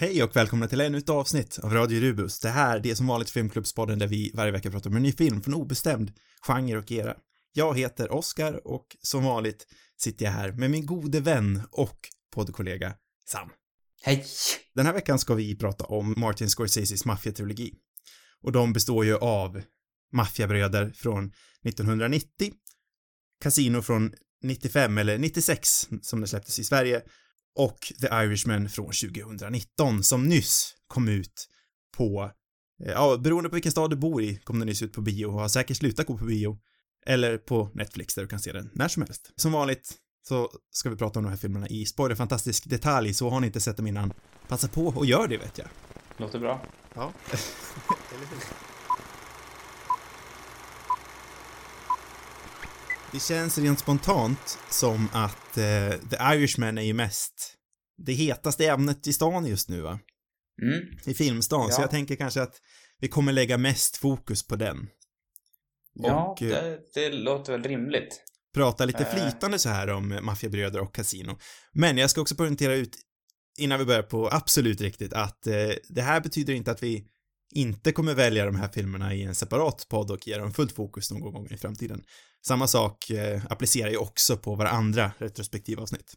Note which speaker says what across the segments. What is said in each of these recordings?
Speaker 1: Hej och välkomna till ännu ett avsnitt av Radio Rubus. Det här det är som vanligt Filmklubbspodden där vi varje vecka pratar om en ny film från obestämd genre och era. Jag heter Oskar och som vanligt sitter jag här med min gode vän och poddkollega Sam.
Speaker 2: Hej!
Speaker 1: Den här veckan ska vi prata om Martin Scorseses maffiatrilogi. Och de består ju av Maffiabröder från 1990, Casino från 95 eller 96 som det släpptes i Sverige och The Irishman från 2019 som nyss kom ut på, eh, ja, beroende på vilken stad du bor i kom den nyss ut på bio och har säkert slutat gå på bio eller på Netflix där du kan se den när som helst. Som vanligt så ska vi prata om de här filmerna i spoilerfantastisk detalj, så har ni inte sett dem innan, passa på och gör det vet jag.
Speaker 2: Låter bra.
Speaker 1: Ja. Det känns rent spontant som att eh, The Irishman är ju mest det hetaste ämnet i stan just nu va?
Speaker 2: Mm.
Speaker 1: I filmstan, så
Speaker 2: Ja.
Speaker 1: jag tänker kanske att vi kommer lägga mest fokus på den.
Speaker 2: Ja,
Speaker 1: Och, eh,
Speaker 2: det, det låter väl rimligt.
Speaker 1: prata lite
Speaker 2: Eh.
Speaker 1: flytande så här om maffiabröder och kasino. Men jag ska också poängtera ut innan vi börjar på absolut riktigt att eh, det här betyder inte att vi inte kommer välja de här filmerna i en separat podd och ge dem fullt fokus någon gång i framtiden. Samma sak eh, applicerar ju också på våra andra retrospektivavsnitt.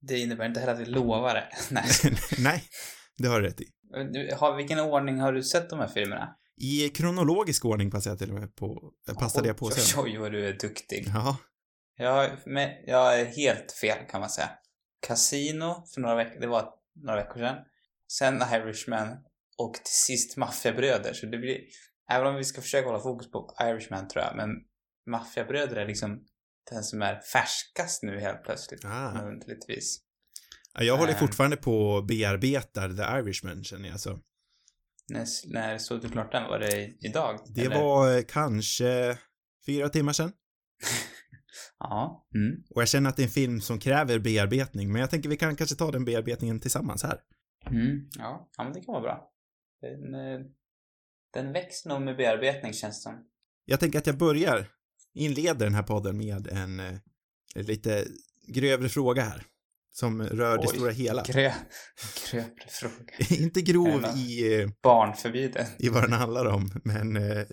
Speaker 2: Det innebär inte heller att vi lovar det. Nej.
Speaker 1: Nej, det har du rätt i.
Speaker 2: Har, vilken ordning har du sett de här filmerna?
Speaker 1: I kronologisk ordning passar jag till och med på, passade jag på sen.
Speaker 2: oj, oj, vad du är duktig.
Speaker 1: Ja,
Speaker 2: Jag, men, jag är helt fel kan man säga. Casino för några veckor, det var några veckor sedan. Sen Irishman och till sist Maffiabröder. Så det blir, även om vi ska försöka hålla fokus på Irishman tror jag, men Maffiabröder är liksom den som är färskast nu helt plötsligt.
Speaker 1: Ah.
Speaker 2: Underligt vis.
Speaker 1: Jag håller
Speaker 2: Ehm.
Speaker 1: fortfarande på och bearbetar The Irishman känner jag så.
Speaker 2: När, när såg du klart den? Var det idag?
Speaker 1: Det
Speaker 2: eller?
Speaker 1: var eh, kanske fyra timmar sedan.
Speaker 2: Ja. Mm.
Speaker 1: Och jag känner att det är en film som kräver bearbetning, men jag tänker vi kan kanske ta den bearbetningen tillsammans här.
Speaker 2: Mm. Ja. ja, men det kan vara bra. Den, eh, den växer nog med bearbetning känns det som.
Speaker 1: Jag tänker att jag börjar, inleder den här podden med en eh, lite grövre fråga här. Som rör det
Speaker 2: Oj.
Speaker 1: stora hela.
Speaker 2: Grö, grövre fråga.
Speaker 1: Inte grov i, eh,
Speaker 2: Barnförbjuden.
Speaker 1: i vad den handlar om, men eh,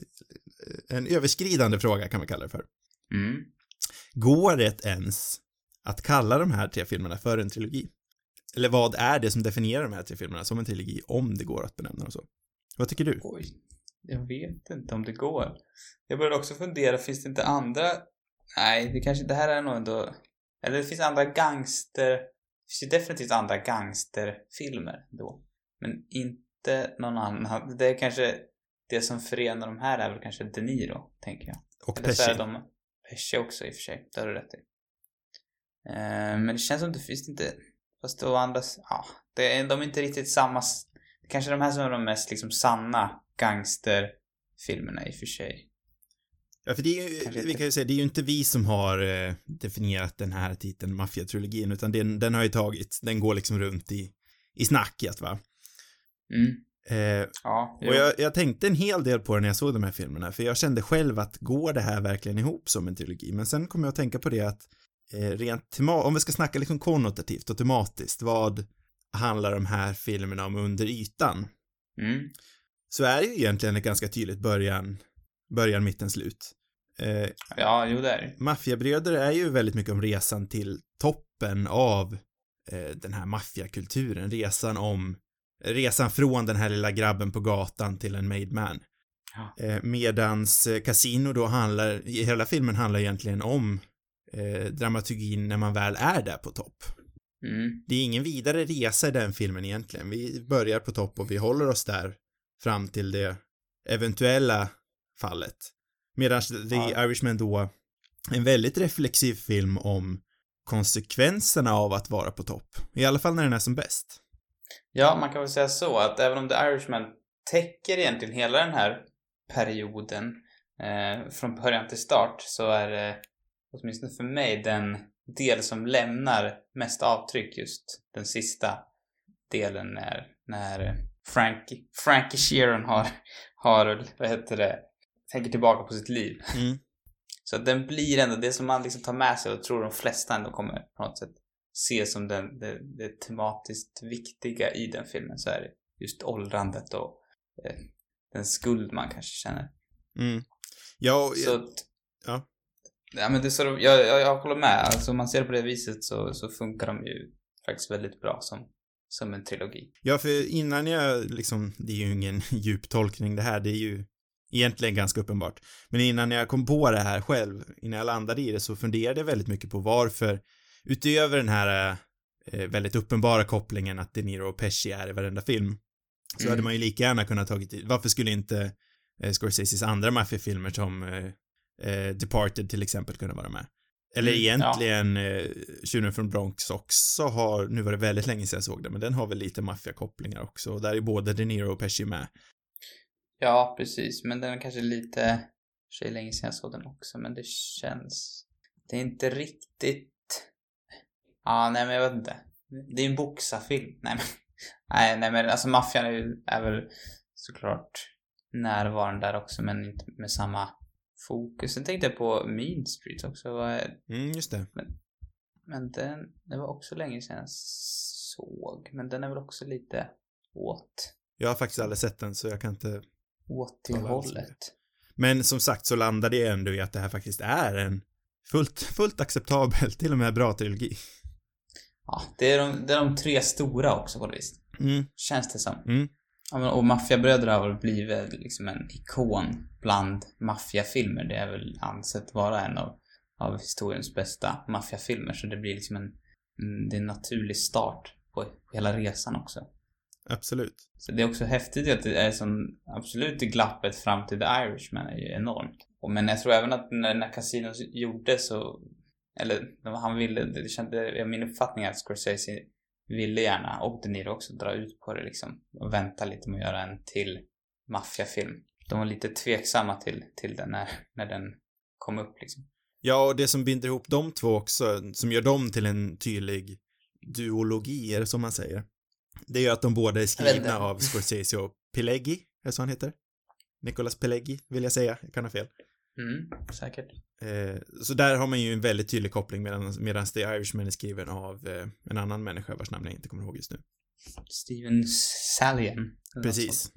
Speaker 1: en överskridande fråga kan man kalla det för.
Speaker 2: Mm.
Speaker 1: Går det ens att kalla de här tre filmerna för en trilogi? Eller vad är det som definierar de här tre filmerna som en trilogi, om det går att benämna dem så? Vad tycker du?
Speaker 2: Oj. Jag vet inte om det går. Jag började också fundera, finns det inte andra... Nej, det kanske... Det här är nog ändå... Eller det finns andra gangster... Det finns ju definitivt andra gangsterfilmer då. Men inte någon annan. Det är kanske... Det som förenar de här är väl kanske De Niro, tänker jag.
Speaker 1: Och
Speaker 2: Eller
Speaker 1: Pesci?
Speaker 2: de... Pesci också i och för sig, det har du rätt i. Eh, men det känns som det finns inte... Fast det andra... Ja, det är, de är inte riktigt samma... Kanske de här som är de mest liksom sanna gangsterfilmerna i och för sig.
Speaker 1: Ja, för det är ju, vi kan ju säga, det är ju inte vi som har eh, definierat den här titeln Mafia-trilogin, utan den, den har ju tagit, den går liksom runt i, i snacket va.
Speaker 2: Mm.
Speaker 1: Eh,
Speaker 2: Ja,
Speaker 1: och jag, jag tänkte en hel del på det när jag såg de här filmerna, för jag kände själv att går det här verkligen ihop som en trilogi? Men sen kom jag att tänka på det att eh, rent tema, om vi ska snacka liksom konnotativt och tematiskt, vad handlar de här filmerna om under ytan?
Speaker 2: Mm.
Speaker 1: Så är det ju egentligen ett ganska tydligt början, början, mitten, slut. Eh,
Speaker 2: Ja, jo det är det.
Speaker 1: Maffiabröder är ju väldigt mycket om resan till toppen av eh, den här maffiakulturen, resan om, resan från den här lilla grabben på gatan till en made man.
Speaker 2: Ja.
Speaker 1: Eh, medans eh, Casino då handlar, i hela filmen handlar egentligen om eh, dramaturgin när man väl är där på topp.
Speaker 2: Mm.
Speaker 1: Det är ingen vidare resa i den filmen egentligen. Vi börjar på topp och vi håller oss där fram till det eventuella fallet. Medan The
Speaker 2: Ja.
Speaker 1: Irishman då en väldigt reflexiv film om konsekvenserna av att vara på topp. I alla fall när den är som bäst.
Speaker 2: Ja, man kan väl säga så att även om The Irishman täcker egentligen hela den här perioden eh, från början till start så är det åtminstone för mig den del som lämnar mest avtryck just den sista delen när, när Frankie, Frankie Sheeran har, har, vad heter det, tänker tillbaka på sitt liv.
Speaker 1: Mm.
Speaker 2: Så att den blir ändå det som man liksom tar med sig och tror de flesta ändå kommer på något sätt se som den, det, det tematiskt viktiga i den filmen så är det just åldrandet och eh, den skuld man kanske känner.
Speaker 1: Mm. Ja, och,
Speaker 2: Så att,
Speaker 1: ja.
Speaker 2: Ja men det är så, jag, jag, jag håller med. Alltså om man ser det på det viset så, så funkar de ju faktiskt väldigt bra som, som en trilogi.
Speaker 1: ja, för innan jag liksom, det är ju ingen djup tolkning det här, det är ju egentligen ganska uppenbart. Men innan jag kom på det här själv, innan jag landade i det, så funderade jag väldigt mycket på varför, utöver den här eh, väldigt uppenbara kopplingen att De Niro och Pesci är i varenda film, så
Speaker 2: Mm.
Speaker 1: hade man ju lika gärna kunnat tagit varför skulle inte eh, Scorseses andra maffiafilmer som eh, eh, Departed till exempel kunna vara med? Eller
Speaker 2: Mm,
Speaker 1: egentligen eh, Tjuren från Bronx också har, nu var det väldigt länge sedan jag såg det, men den har väl lite maffiakopplingar också, och där är både De Niro och Pesci med.
Speaker 2: Ja, precis. Men den är kanske lite... för länge sedan jag såg den också, men det känns... Det är inte riktigt... Ja, nej men jag vet inte. Det är en boxarfilm. Nej men... Nej, nej men alltså maffian är, ju- är väl såklart närvarande där också, men inte med samma fokus. Sen tänkte jag på Mean Street också. Vad är-
Speaker 1: Mm, just det.
Speaker 2: Men den, det var också länge sedan jag såg. Men den är väl också lite åt,
Speaker 1: Jag har faktiskt aldrig sett den, så jag kan inte
Speaker 2: åt till hållet.
Speaker 1: Men som sagt så landade jag ändå i att det här faktiskt är en fullt, fullt acceptabel, till och med bra trilogi.
Speaker 2: Ja, det är, de, det är de tre stora också på något vis.
Speaker 1: Mm,
Speaker 2: Känns det som.
Speaker 1: mm,
Speaker 2: Ja, och Maffiabröder har blivit liksom en ikon bland maffiafilmer. Det är väl ansett vara en av, av historiens bästa maffiafilmer. Så det blir liksom en, mm, det är en naturlig start på hela resan också.
Speaker 1: absolut.
Speaker 2: Så det är också häftigt att det är som, absolut det glappet fram till The Irishman är ju enormt. Men jag tror även att när, när Casino gjordes så, eller han ville, det kände, min uppfattning är att Scorsese ville gärna, och De Niro också, dra ut på det liksom. Och vänta lite med att göra en till maffiafilm. De var lite tveksamma till, till den när, när den kom upp liksom.
Speaker 1: Ja, och det som binder ihop de två också, som gör dem till en tydlig duologi, är det som man säger? Det är ju att de båda är skrivna av Scorsese och Pileggi, är det så han heter? Nicolas Pileggi, vill jag säga. Jag kan ha fel.
Speaker 2: Mm, säkert.
Speaker 1: Eh, så där har man ju en väldigt tydlig koppling medan, The Irishman är skriven av eh, en annan människa vars namn jag inte kommer ihåg just nu.
Speaker 2: Steven Salian.
Speaker 1: Precis.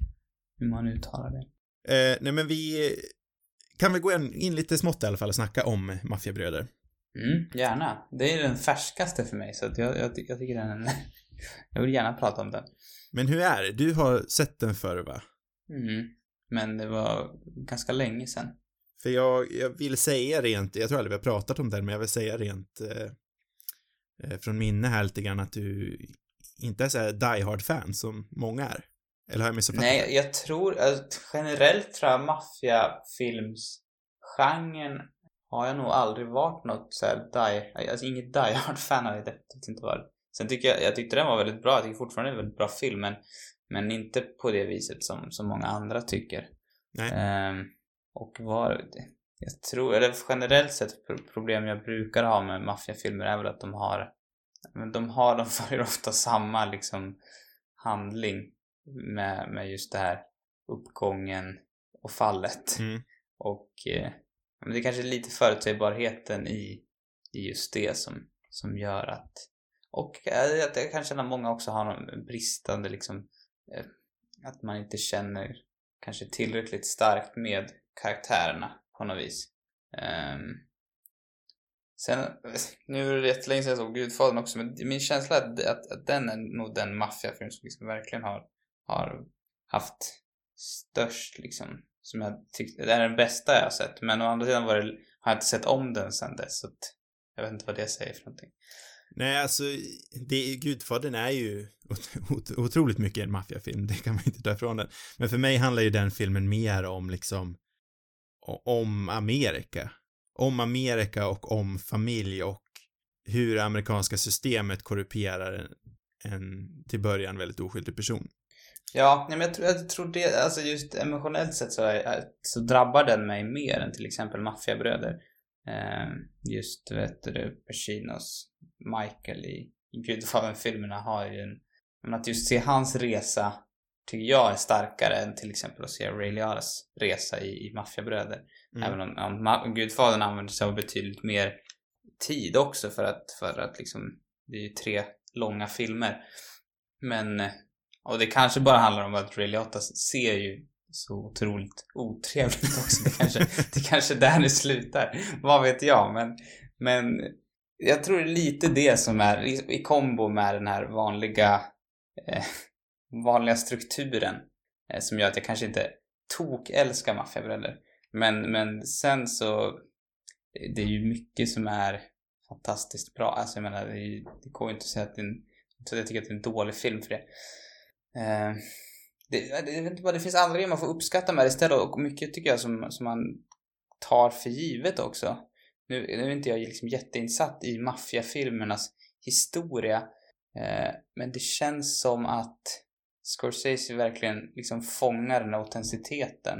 Speaker 2: Hur man uttalar det.
Speaker 1: Eh, nej men vi kan väl gå in, in lite smått i alla fall och snacka om maffiabröder.
Speaker 2: Mm, gärna. Det är den färskaste för mig, så att jag, jag, jag tycker den. Jag vill gärna prata om den.
Speaker 1: Men hur är det? Du har sett den förr va?
Speaker 2: Mm. Men det var ganska länge sedan.
Speaker 1: För jag, jag vill säga rent, jag tror aldrig vi har pratat om den, men jag vill säga rent eh, eh, från minne här lite grann att du inte är så här die hard fan som många är. Eller har jag missuppfattat det?
Speaker 2: Nej, jag tror... Alltså, generellt tror jag maffiafilmsgenren har jag nog aldrig varit något så här die... Alltså inget die hard-fan har jag definitivt inte varit. Sen tycker jag... Jag tyckte den var väldigt bra. Jag tycker fortfarande det är en väldigt bra film, men... Men inte på det viset som, som många andra tycker.
Speaker 1: Nej.
Speaker 2: Ehm, och var... Jag tror... Eller generellt sett pro- problem jag brukar ha med maffiafilmer är väl att de har... Men de har... De följer ofta samma liksom handling med, med just det här uppgången och fallet.
Speaker 1: Mm.
Speaker 2: Och eh, men det är kanske lite förutsägbarheten i, i just det som, som gör att och eh, att jag kan känna att många också har någon bristande liksom eh, att man inte känner kanske tillräckligt starkt med karaktärerna på något vis. Um, sen, nu är det rätt länge sedan jag såg Gudfadern också, men min känsla är att, att, att den är nog den maffiafilm som liksom verkligen har, har haft störst liksom, som jag tyckte, det är den bästa jag har sett. Men å andra sidan var det, har jag inte sett om den sen dess, så att jag vet inte vad det säger för någonting.
Speaker 1: Nej, alltså, det, Gudfadern är ju otroligt mycket en maffiafilm, det kan man inte ta ifrån den. Men för mig handlar ju den filmen mer om liksom, om Amerika. Om Amerika och om familj och hur det amerikanska systemet korrumperar en, en till början väldigt oskyldig person.
Speaker 2: Ja, men jag tror, jag tror det, alltså just emotionellt sett så, är, eh, så drabbar den mig mer än till exempel Maffiabröder. Eh, just, vet du, Pacinos Michael i, i Gudfadern-filmerna har ju en, men att just se hans resa tycker jag är starkare än till exempel att se Ray Liotta's resa i, i Maffiabröder.
Speaker 1: Mm.
Speaker 2: Även om, om Gudfadern använder sig av betydligt mer tid också för att, för att liksom det är ju tre långa filmer. Men, och det kanske bara handlar om att Ray Liotta ser ju så otroligt otrevligt också. Det kanske, det kanske är där det slutar. Vad vet jag, men, men jag tror det är lite det som är i, i kombo med den här vanliga eh, vanliga strukturen eh, som gör att jag kanske inte tok älskar maffiabröder. Men, men sen så eh, det är ju mycket som är fantastiskt bra. Alltså jag menar, det, det går ju inte att säga att det är en, så jag tycker att det är en dålig film för det. Eh, det, det, det finns andra grejer man får uppskatta med det istället och mycket tycker jag som, som man tar för givet också. Nu, nu är inte jag liksom jätteinsatt i maffiafilmernas historia eh, men det känns som att Scorsese verkligen liksom fångar den autenticiteten.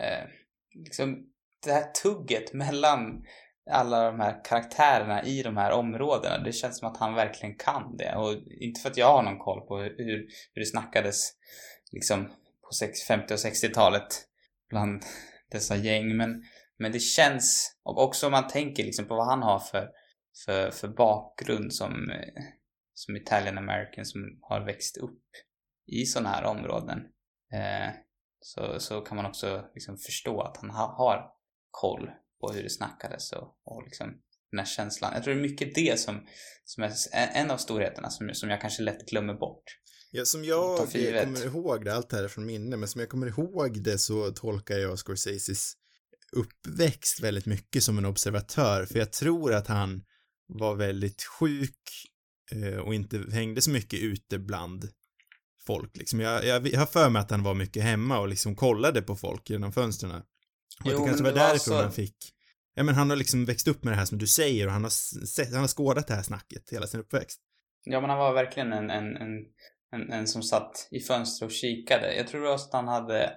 Speaker 2: Eh, liksom det här tugget mellan alla de här karaktärerna i de här områdena. Det känns som att han verkligen kan det. Och inte för att jag har någon koll på hur, hur det snackades liksom på 50 och 60-talet bland dessa gäng. Men, men det känns, och också om man tänker liksom på vad han har för, för, för bakgrund som, eh, som Italian American som har växt upp i sådana här områden. Eh, så, så kan man också liksom förstå att han ha, har koll på hur det snackades och, och liksom den här känslan. Jag tror det är mycket det som, som är en av storheterna som, som jag kanske lätt glömmer bort.
Speaker 1: Ja, som jag kommer ihåg det, allt det här är från minne, men som jag kommer ihåg det så tolkar jag Scorseses uppväxt väldigt mycket som en observatör, för jag tror att han var väldigt sjuk eh, och inte hängde så mycket ute bland folk liksom. Jag, jag, jag har för mig att han var mycket hemma och liksom kollade på folk genom fönstren. Och jo, det kanske var det därifrån var han fick Ja men han har liksom växt upp med det här som du säger och han har sett, han har skådat det här snacket hela sin uppväxt.
Speaker 2: Ja men han var verkligen en, en, en, en, en som satt i fönstret och kikade. Jag tror också att han hade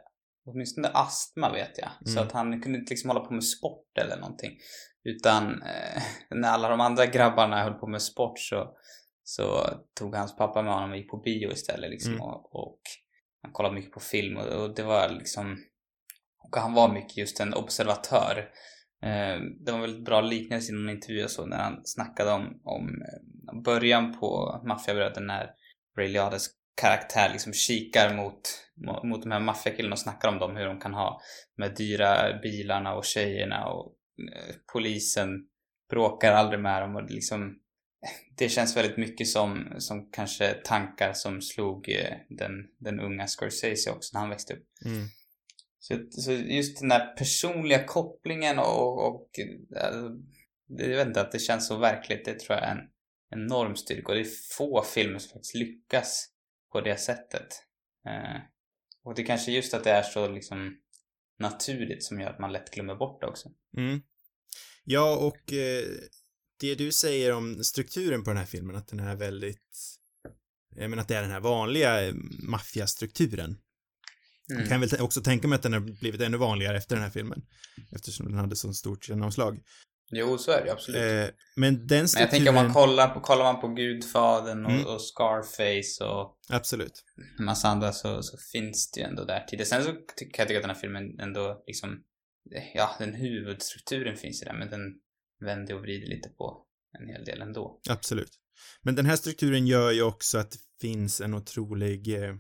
Speaker 2: åtminstone astma vet jag. Mm. Så att han kunde inte liksom hålla på med sport eller någonting. Utan eh, när alla de andra grabbarna höll på med sport så så tog hans pappa med honom och gick på bio istället liksom mm. och, och, han kollade mycket på film och, och, det var liksom och han var mycket just en observatör. Eh, det var väldigt bra liknelse i någon intervju och så när han snackade om, om eh, början på Maffiabröderna när Ray Liottes karaktär liksom kikar mot, mot de här maffiakillarna och snackar om dem, hur de kan ha de här dyra bilarna och tjejerna och eh, polisen bråkar aldrig med dem och liksom det känns väldigt mycket som, som kanske tankar som slog eh, den, den unga Scorsese också när han växte upp. Mm. Så, så just den där personliga kopplingen och, och alltså, jag vet inte, att det känns så verkligt, det tror jag är en enorm styrka. Och det är få filmer som faktiskt lyckas på det sättet. Eh, och det är kanske just att det är så liksom naturligt som gör att man lätt glömmer bort det också.
Speaker 1: Mm. Ja, och eh, det du säger om strukturen på den här filmen, att den är väldigt, jag menar att det är den här vanliga eh, maffiastrukturen. Mm. Jag kan väl också tänka mig att den har blivit ännu vanligare efter den här filmen. Eftersom den hade så stort genomslag.
Speaker 2: Jo, så är det absolut. Eh,
Speaker 1: men den strukturen... Men
Speaker 2: jag tänker om man kollar på, kollar man på Gudfadern och, mm. och Scarface och...
Speaker 1: Absolut.
Speaker 2: Massa andra så, så finns det ju ändå där tidigare. Sen så kan jag tycka att den här filmen ändå liksom... Ja, den huvudstrukturen finns ju där, men den vänder och vrider lite på en hel del ändå.
Speaker 1: Absolut. Men den här strukturen gör ju också att det finns en otrolig eh,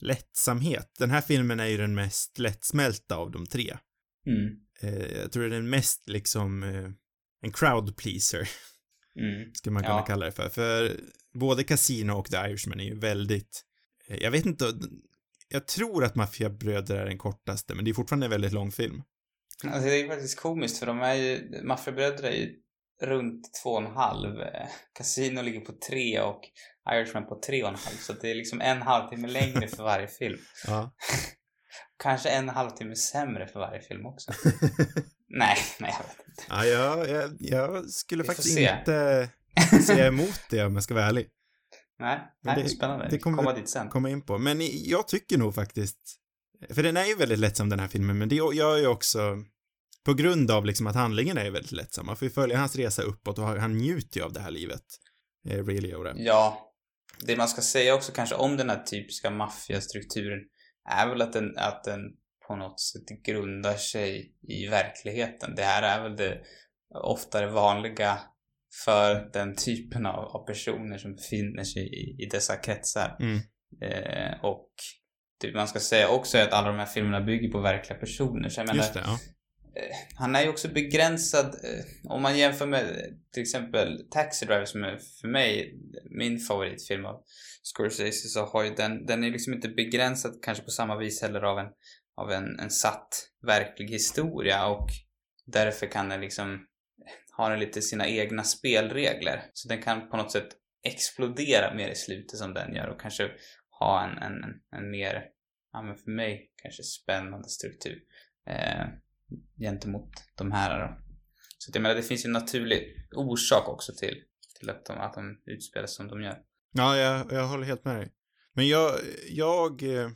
Speaker 1: lättsamhet. Den här filmen är ju den mest lättsmälta av de tre. Mm. Eh, jag tror det är den mest liksom eh, en crowd pleaser. Mm. Skulle man kunna ja. kalla det för. För både Casino och The Irishman är ju väldigt, eh, jag vet inte, jag tror att Maffiabröder är den kortaste, men det är fortfarande en väldigt lång film.
Speaker 2: Alltså det är faktiskt komiskt för de är ju, Maffiabröder är ju runt två och en halv. Casino ligger på tre och Irishman på tre och en halv. Så det är liksom en halvtimme längre för varje film. Ja. Kanske en halvtimme sämre för varje film också. nej, nej jag vet inte.
Speaker 1: Ja, jag, jag, jag skulle faktiskt inte säga emot det om jag ska vara ärlig.
Speaker 2: Nej, nej det, är spännande. Det kommer komma dit sen.
Speaker 1: Komma in på. Men jag tycker nog faktiskt för den är ju väldigt lättsam den här filmen, men det gör ju också på grund av liksom att handlingen är väldigt lättsam. Man får ju följa hans resa uppåt och han njuter ju av det här livet. Eh, Ray Liotta.
Speaker 2: Ja. Det man ska säga också kanske om den här typiska maffiastrukturen är väl att den, att den på något sätt grundar sig i verkligheten. Det här är väl det oftare vanliga för den typen av, av personer som befinner sig i, i dessa kretsar.
Speaker 1: Mm.
Speaker 2: Eh, och det man ska säga också är att alla de här filmerna bygger på verkliga personer. Så jag menar,
Speaker 1: Just det, ja.
Speaker 2: eh, han är ju också begränsad eh, om man jämför med eh, till exempel Taxi Driver som är för mig min favoritfilm av Scorsese så har ju den, den är liksom inte begränsad kanske på samma vis heller av en, av en, en satt verklig historia och därför kan den liksom ha den lite sina egna spelregler. Så den kan på något sätt explodera mer i slutet som den gör och kanske ha en, en, en mer, ja men för mig kanske spännande struktur eh, gentemot de här då. Så att jag menar, det finns ju en naturlig orsak också till, till att de, att de utspelas som de gör.
Speaker 1: Ja, jag, jag håller helt med dig. Men jag, jag eh,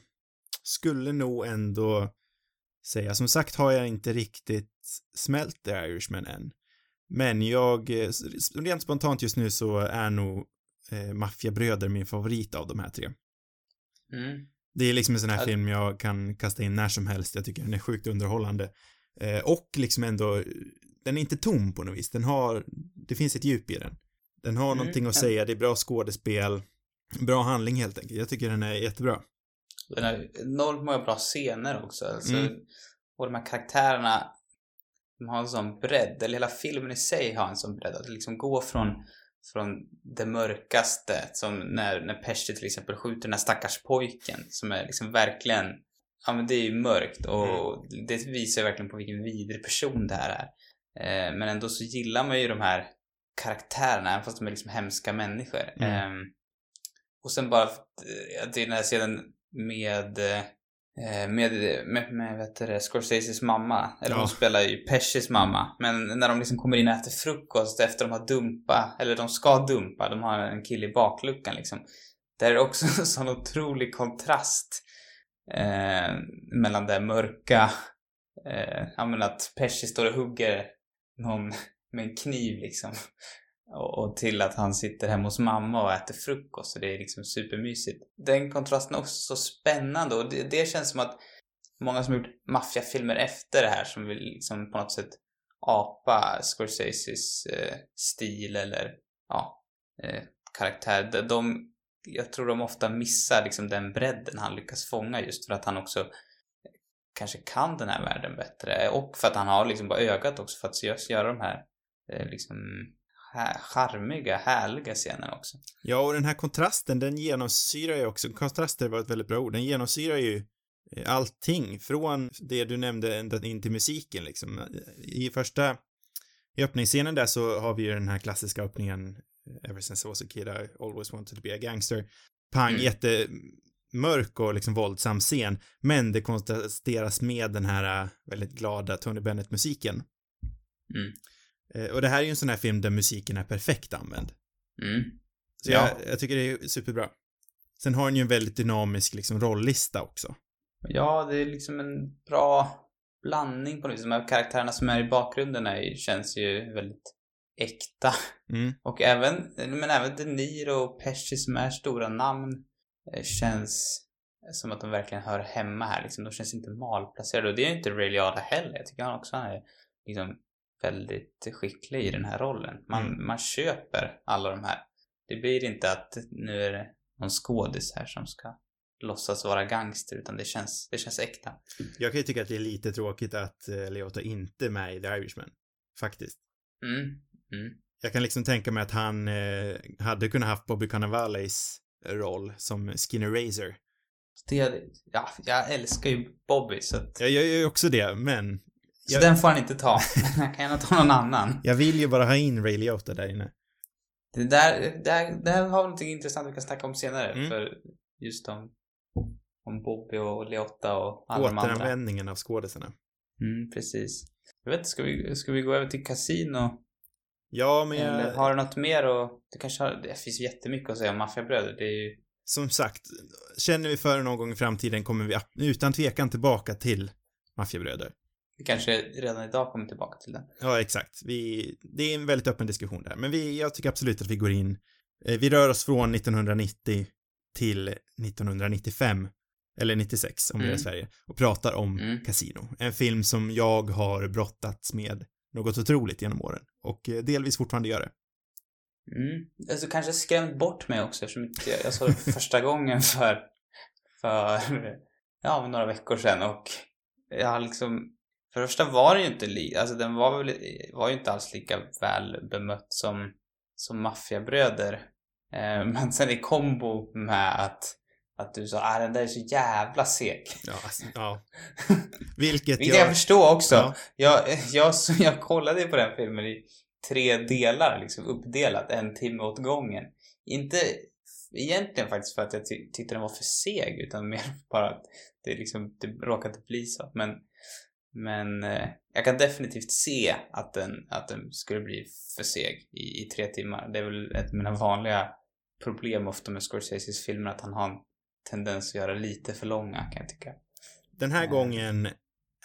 Speaker 1: skulle nog ändå säga, som sagt har jag inte riktigt smält The Irishman än. Men jag, eh, rent spontant just nu så är nog eh, Maffiabröder min favorit av de här tre.
Speaker 2: Mm.
Speaker 1: Det är liksom en sån här
Speaker 2: Ja.
Speaker 1: film jag kan kasta in när som helst. Jag tycker den är sjukt underhållande. Eh, och liksom ändå, den är inte tom på något vis. Den har, det finns ett djup i den. Den har
Speaker 2: Mm,
Speaker 1: någonting att säga, det är bra skådespel, bra handling helt enkelt. Jag tycker den är jättebra.
Speaker 2: Den har enormt många bra scener också. Alltså,
Speaker 1: Mm.
Speaker 2: Och de här karaktärerna, de har en sån bredd, eller hela filmen i sig har en sån bredd. Att liksom gå från, från det mörkaste, som när, när Pesci till exempel skjuter den här stackars pojken, som är liksom verkligen, ja men det är ju mörkt och det visar ju verkligen på vilken vidrig person det här är. Eh, men ändå så gillar man ju de här karaktärerna, även fast de är liksom hemska människor.
Speaker 1: Mm.
Speaker 2: Ehm, och sen bara, att det är den här scenen med, eh, med, med, med vet du Scorseses mamma. Eller
Speaker 1: Ja.
Speaker 2: hon spelar ju Pescis mamma. Men när de liksom kommer in och äter frukost efter de har dumpa, eller de ska dumpa, de har en kille i bakluckan liksom. Där är det också en sån otrolig kontrast eh, mellan det mörka, eh, ja men att Pesci står och hugger någon med en kniv liksom. Och, och till att han sitter hemma hos mamma och äter frukost och det är liksom supermysigt. Den kontrasten är också så spännande och det, det känns som att många som har gjort maffiafilmer efter det här som vill liksom på något sätt apa Scorseses eh, stil eller ja, eh, karaktär. De, de, jag tror de ofta missar liksom den bredden han lyckas fånga just för att han också kanske kan den här världen bättre och för att han har liksom bara ögat också för att göra de här eh, liksom här, charmiga, härliga scenerna också.
Speaker 1: Ja, och den här kontrasten, den genomsyrar ju också, kontraster var ett väldigt bra ord, den genomsyrar ju eh, allting från det du nämnde ända in till musiken liksom. I första, i öppningsscenen där så har vi ju den här klassiska öppningen Ever since I was a kid I always wanted to be a gangster. Pang,
Speaker 2: Mm.
Speaker 1: jättemörk och liksom våldsam scen, men det kontrasteras med den här eh, väldigt glada Tony Bennett-musiken.
Speaker 2: Mm.
Speaker 1: Eh, Och det här är ju en sån här film där musiken är perfekt använd.
Speaker 2: Mm.
Speaker 1: Så
Speaker 2: Ja.
Speaker 1: jag, jag tycker det är superbra. Sen har den ju en väldigt dynamisk liksom rollista också.
Speaker 2: Ja, det är liksom en bra blandning på något vis. De här karaktärerna som är i bakgrunden är, känns ju väldigt äkta.
Speaker 1: Mm.
Speaker 2: Och även, men även De Niro och Pesci som är stora namn eh, känns som att de verkligen hör hemma här liksom. De känns inte malplacerade och det är ju inte Ray Liotta heller. Jag tycker han också han är liksom väldigt skicklig i den här rollen. Man,
Speaker 1: Mm.
Speaker 2: man köper alla de här. Det blir inte att nu är det någon skådis här som ska låtsas vara gangster utan det känns, det känns äkta.
Speaker 1: Jag kan ju tycka att det är lite tråkigt att uh, Leota inte är med i The Irishman. Faktiskt.
Speaker 2: Mm. Mm.
Speaker 1: Jag kan liksom tänka mig att han eh, hade kunnat haft Bobby Cannavales roll som Skinner Razor.
Speaker 2: Det, ja, jag älskar ju Bobby så att,
Speaker 1: Jag gör ju också det, men
Speaker 2: så
Speaker 1: Jag-
Speaker 2: den får han inte ta. Jag kan gärna ta någon annan.
Speaker 1: jag vill ju bara ha in Ray Liotta där inne.
Speaker 2: Det där, där, där har vi någonting intressant vi kan snacka om senare.
Speaker 1: Mm.
Speaker 2: För just om, om Bobby och Leotta och alla de andra.
Speaker 1: Återanvändningen av skådisarna.
Speaker 2: Mm, precis. Jag vet ska vi, ska vi gå över till Casino?
Speaker 1: Ja, men
Speaker 2: Eller
Speaker 1: jag,
Speaker 2: har du något mer och Det kanske har, det finns jättemycket att säga om Maffiabröder. Det är ju...
Speaker 1: som sagt, känner vi för någon gång i framtiden kommer vi utan tvekan tillbaka till Maffiabröder.
Speaker 2: Vi kanske redan idag kommer tillbaka till den.
Speaker 1: Ja, exakt. Vi, det är en väldigt öppen diskussion där, men vi, jag tycker absolut att vi går in, eh, vi rör oss från 1990 till 1995, eller 96 om vi är i
Speaker 2: Mm.
Speaker 1: Sverige, och pratar om
Speaker 2: Mm.
Speaker 1: Casino. En film som jag har brottats med något otroligt genom åren och eh, delvis fortfarande gör det.
Speaker 2: Mm. Alltså kanske skrämt bort mig också eftersom jag, jag såg det första gången för, för, ja, några veckor sedan och jag har liksom, för det första var det ju inte li, alltså den var väl, var ju inte alls lika väl bemött som, som Maffiabröder. Eh, men sen i kombo med att att du sa ah, den där är så jävla seg.
Speaker 1: Ja, alltså, ja. Vilket
Speaker 2: Vilket jag, jag förstår också. Ja. Jag, jag, jag kollade på den filmen i tre delar, liksom uppdelat, en timme åt gången. Inte egentligen faktiskt för att jag ty tyckte den var för seg, utan mer bara att det liksom, det råkade bli så. Men, men eh, jag kan definitivt se att den, att den skulle bli för seg i, i tre timmar. Det är väl ett av mina vanliga problem ofta med Scorseses filmer, att han har en tendens att göra lite för långa, kan jag tycka.
Speaker 1: Den här mm. gången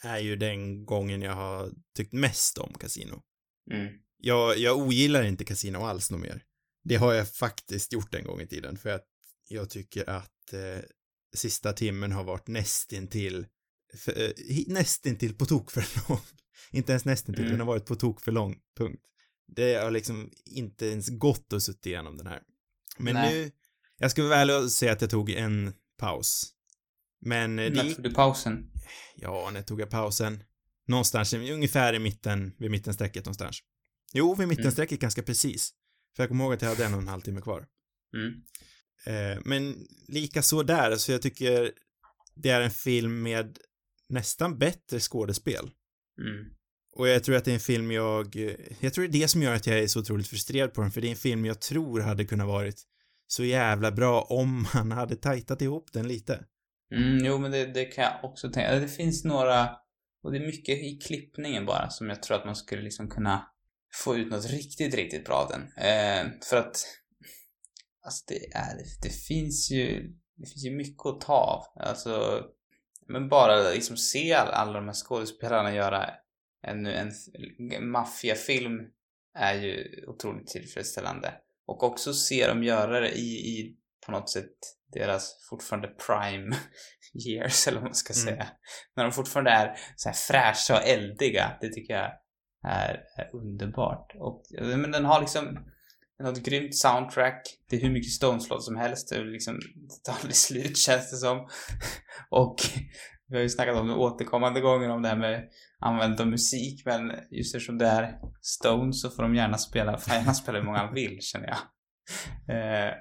Speaker 1: är ju den gången jag har tyckt mest om Casino. Mm. Jag, jag ogillar inte Casino alls något mer. Det har jag faktiskt gjort en gång i tiden, för att jag tycker att eh, sista timmen har varit nästintill, för, eh, nästintill på tok för lång. inte ens nästintill, mm. den har varit på tok för lång, punkt. Det har liksom inte ens gått att sitta igenom den här. Men Nej. nu, jag ska och säga att jag tog en paus. Men...
Speaker 2: Eh, när tog du pausen?
Speaker 1: Ja, när tog jag pausen? Någonstans, ungefär i mitten, vid mittenstrecket någonstans. Jo, vid mittenstrecket mm. ganska precis. För jag kommer ihåg att jag hade en och en halv timme kvar. Mm. Eh, men lika så där, så jag tycker det är en film med nästan bättre skådespel. Mm. Och jag tror att det är en film jag, jag tror det är det som gör att jag är så otroligt frustrerad på den, för det är en film jag tror hade kunnat varit så jävla bra om man hade tajtat ihop den lite.
Speaker 2: Mm, jo, men det, det kan jag också tänka. Det finns några, och det är mycket i klippningen bara, som jag tror att man skulle liksom kunna få ut något riktigt, riktigt bra av den. Eh, för att, alltså det är, det finns ju, det finns ju mycket att ta av. Alltså, men bara liksom se alla, alla de här skådespelarna göra en, en maffiafilm är ju otroligt tillfredsställande. Och också se dem göra det i, i på något sätt deras fortfarande prime years, eller vad man ska mm. säga. När de fortfarande är så här fräscha och eldiga, det tycker jag är, är underbart. Och men den har liksom ett grymt soundtrack. Det är hur mycket Stones-låt som helst. Det, är liksom, det tar aldrig slut känns det som. och vi har ju snackat om det återkommande gånger om det här med användande av musik. Men just eftersom det är Stones så får de gärna spela, får gärna spela hur många vill känner jag. Eh,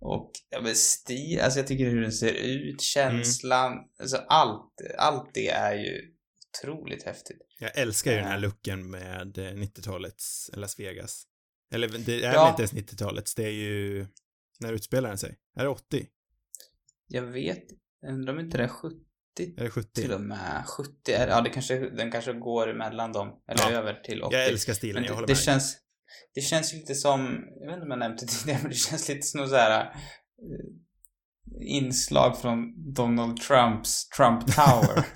Speaker 2: och ja, men stil, alltså jag tycker hur den ser ut, känslan, mm. alltså allt, allt det är ju otroligt häftigt.
Speaker 1: Jag älskar ju den här looken med 90-talets eh, Las Vegas. Eller det är ja. inte ens 90-talets, det är ju, när utspelar den sig? Är det 80?
Speaker 2: Jag vet, undrar om inte det är 70?
Speaker 1: Är det 70?
Speaker 2: Till och med 70, ja det kanske, den kanske går emellan dem, eller ja. över till 80.
Speaker 1: Jag älskar stilen, jag håller
Speaker 2: det med. Känns, det känns lite som, jag vet inte om jag nämnt det tidigare, men det känns lite som så här eh, inslag från Donald Trumps Trump Tower.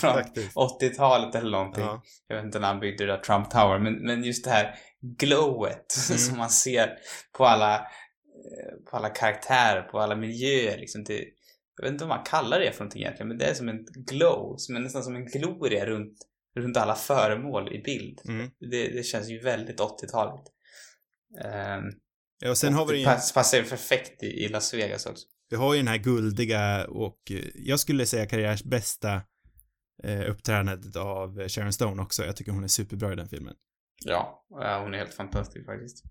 Speaker 2: från 80-talet eller någonting. Ja. Jag vet inte när han byggde det där Trump Tower, men, men just det här glowet mm. som man ser på alla, eh, på alla karaktärer, på alla miljöer liksom. Det, jag vet inte vad man kallar det för någonting egentligen, men det är som en glow, som är nästan som en gloria runt, runt alla föremål i bild. Mm. Det, det känns ju väldigt 80-taligt. Um, ehm,
Speaker 1: ja, och sen och har vi
Speaker 2: det pass, passar ju perfekt i, i Las Vegas också.
Speaker 1: Vi har ju den här guldiga och eh, jag skulle säga karriärs bästa eh, uppträdandet av Sharon Stone också. Jag tycker hon är superbra i den filmen.
Speaker 2: Ja, hon är helt fantastisk faktiskt.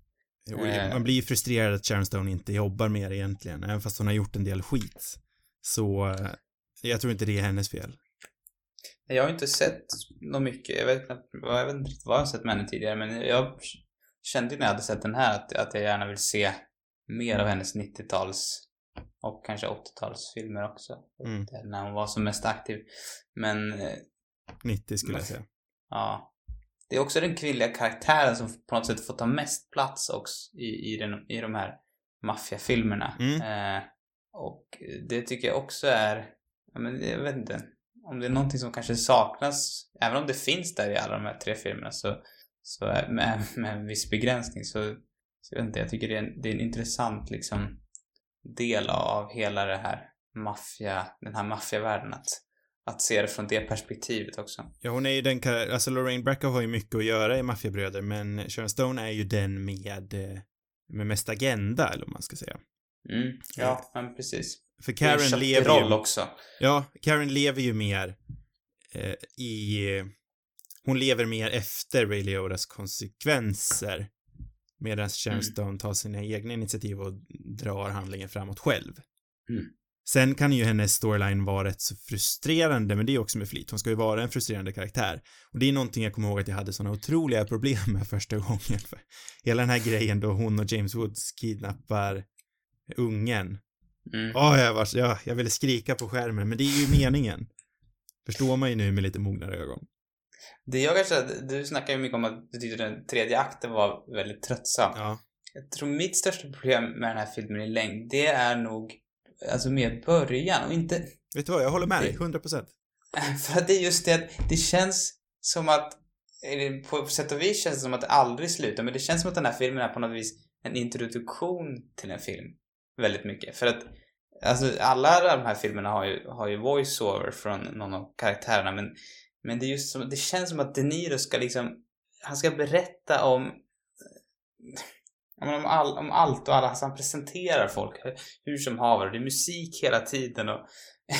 Speaker 1: Eh. Man blir ju frustrerad att Sharon Stone inte jobbar mer egentligen, även fast hon har gjort en del skit. Så eh, jag tror inte det är hennes fel.
Speaker 2: Jag har inte sett något mycket, jag vet, jag vet inte riktigt vad jag har sett med henne tidigare, men jag kände när jag hade sett den här att, att jag gärna vill se mer av hennes 90-tals och kanske 80-talsfilmer också. Mm. När hon var som mest aktiv. Men...
Speaker 1: 90 eh, skulle jag säga.
Speaker 2: Ja. Det är också den kvinnliga karaktären som på något sätt får ta mest plats också i, i, den, i de här maffiafilmerna. Mm. Eh, och det tycker jag också är, ja men jag vet inte, om det är någonting som kanske saknas, även om det finns där i alla de här tre filmerna så, så är, med, med en viss begränsning så, så jag vet inte, jag tycker det är en, det är en intressant liksom del av hela det här maffia, den här maffiavärlden att, att se det från det perspektivet också.
Speaker 1: Ja, hon är ju den alltså Lorraine Bracco har ju mycket att göra i Maffiabröder, men Sharon Stone är ju den med, eh, med mest agenda, eller vad man ska säga.
Speaker 2: Mm, ja, men precis.
Speaker 1: För Karen lever
Speaker 2: roll
Speaker 1: ju,
Speaker 2: också.
Speaker 1: ja, Karen lever ju mer eh, i, hon lever mer efter Ray Liotas konsekvenser, medan Sharon
Speaker 2: Mm.
Speaker 1: Stone tar sina egna initiativ och drar handlingen framåt själv.
Speaker 2: Mm.
Speaker 1: Sen kan ju hennes storyline vara rätt så frustrerande, men det är också med flit. Hon ska ju vara en frustrerande karaktär. Och det är någonting jag kommer ihåg att jag hade såna otroliga problem med första gången. För hela den här grejen då hon och James Woods kidnappar ungen.
Speaker 2: Mm.
Speaker 1: Ja, jag var, ja, jag ville skrika på skärmen, men det är ju meningen. Förstår man ju nu med lite mognare ögon.
Speaker 2: Det jag kanske, du snackar ju mycket om att du tyckte den tredje akten var väldigt tröttsam.
Speaker 1: Ja.
Speaker 2: Jag tror mitt största problem med den här filmen i längd, det är nog alltså mer början och inte...
Speaker 1: Vet du vad, jag håller med dig, 100%.
Speaker 2: För att det är just det att det känns som att på sätt och vis känns det som att det aldrig slutar, men det känns som att den här filmen är på något vis en introduktion till en film. Väldigt mycket. För att alltså alla de här filmerna har ju, har ju voice-over från någon av karaktärerna, men, men det är just som, det känns som att De Niro ska liksom, han ska berätta om om, all, om allt och alla, alltså han presenterar folk hur, som haver. Det är musik hela tiden och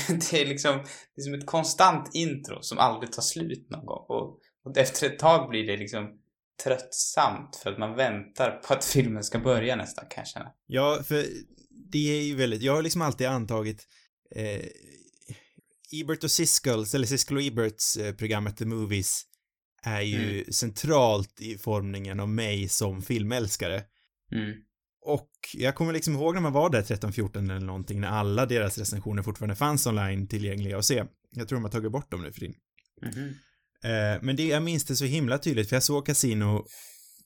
Speaker 2: det är liksom, det är som ett konstant intro som aldrig tar slut någon gång. Och, och efter ett tag blir det liksom tröttsamt för att man väntar på att filmen ska börja nästan kan jag känna.
Speaker 1: Ja, för det är ju väldigt, jag har liksom alltid antagit eh, Ebert och Siskells, eller Siskel och Eberts eh, programmet The Movies är ju centralt i formningen av mig som filmälskare.
Speaker 2: Mm.
Speaker 1: Och jag kommer liksom ihåg när man var där 13-14 eller någonting, när alla deras recensioner fortfarande fanns online tillgängliga att se. Jag tror de har tagit bort dem nu för din.
Speaker 2: Mhm.
Speaker 1: Eh, men det, jag minns det så himla tydligt, för jag såg Casino,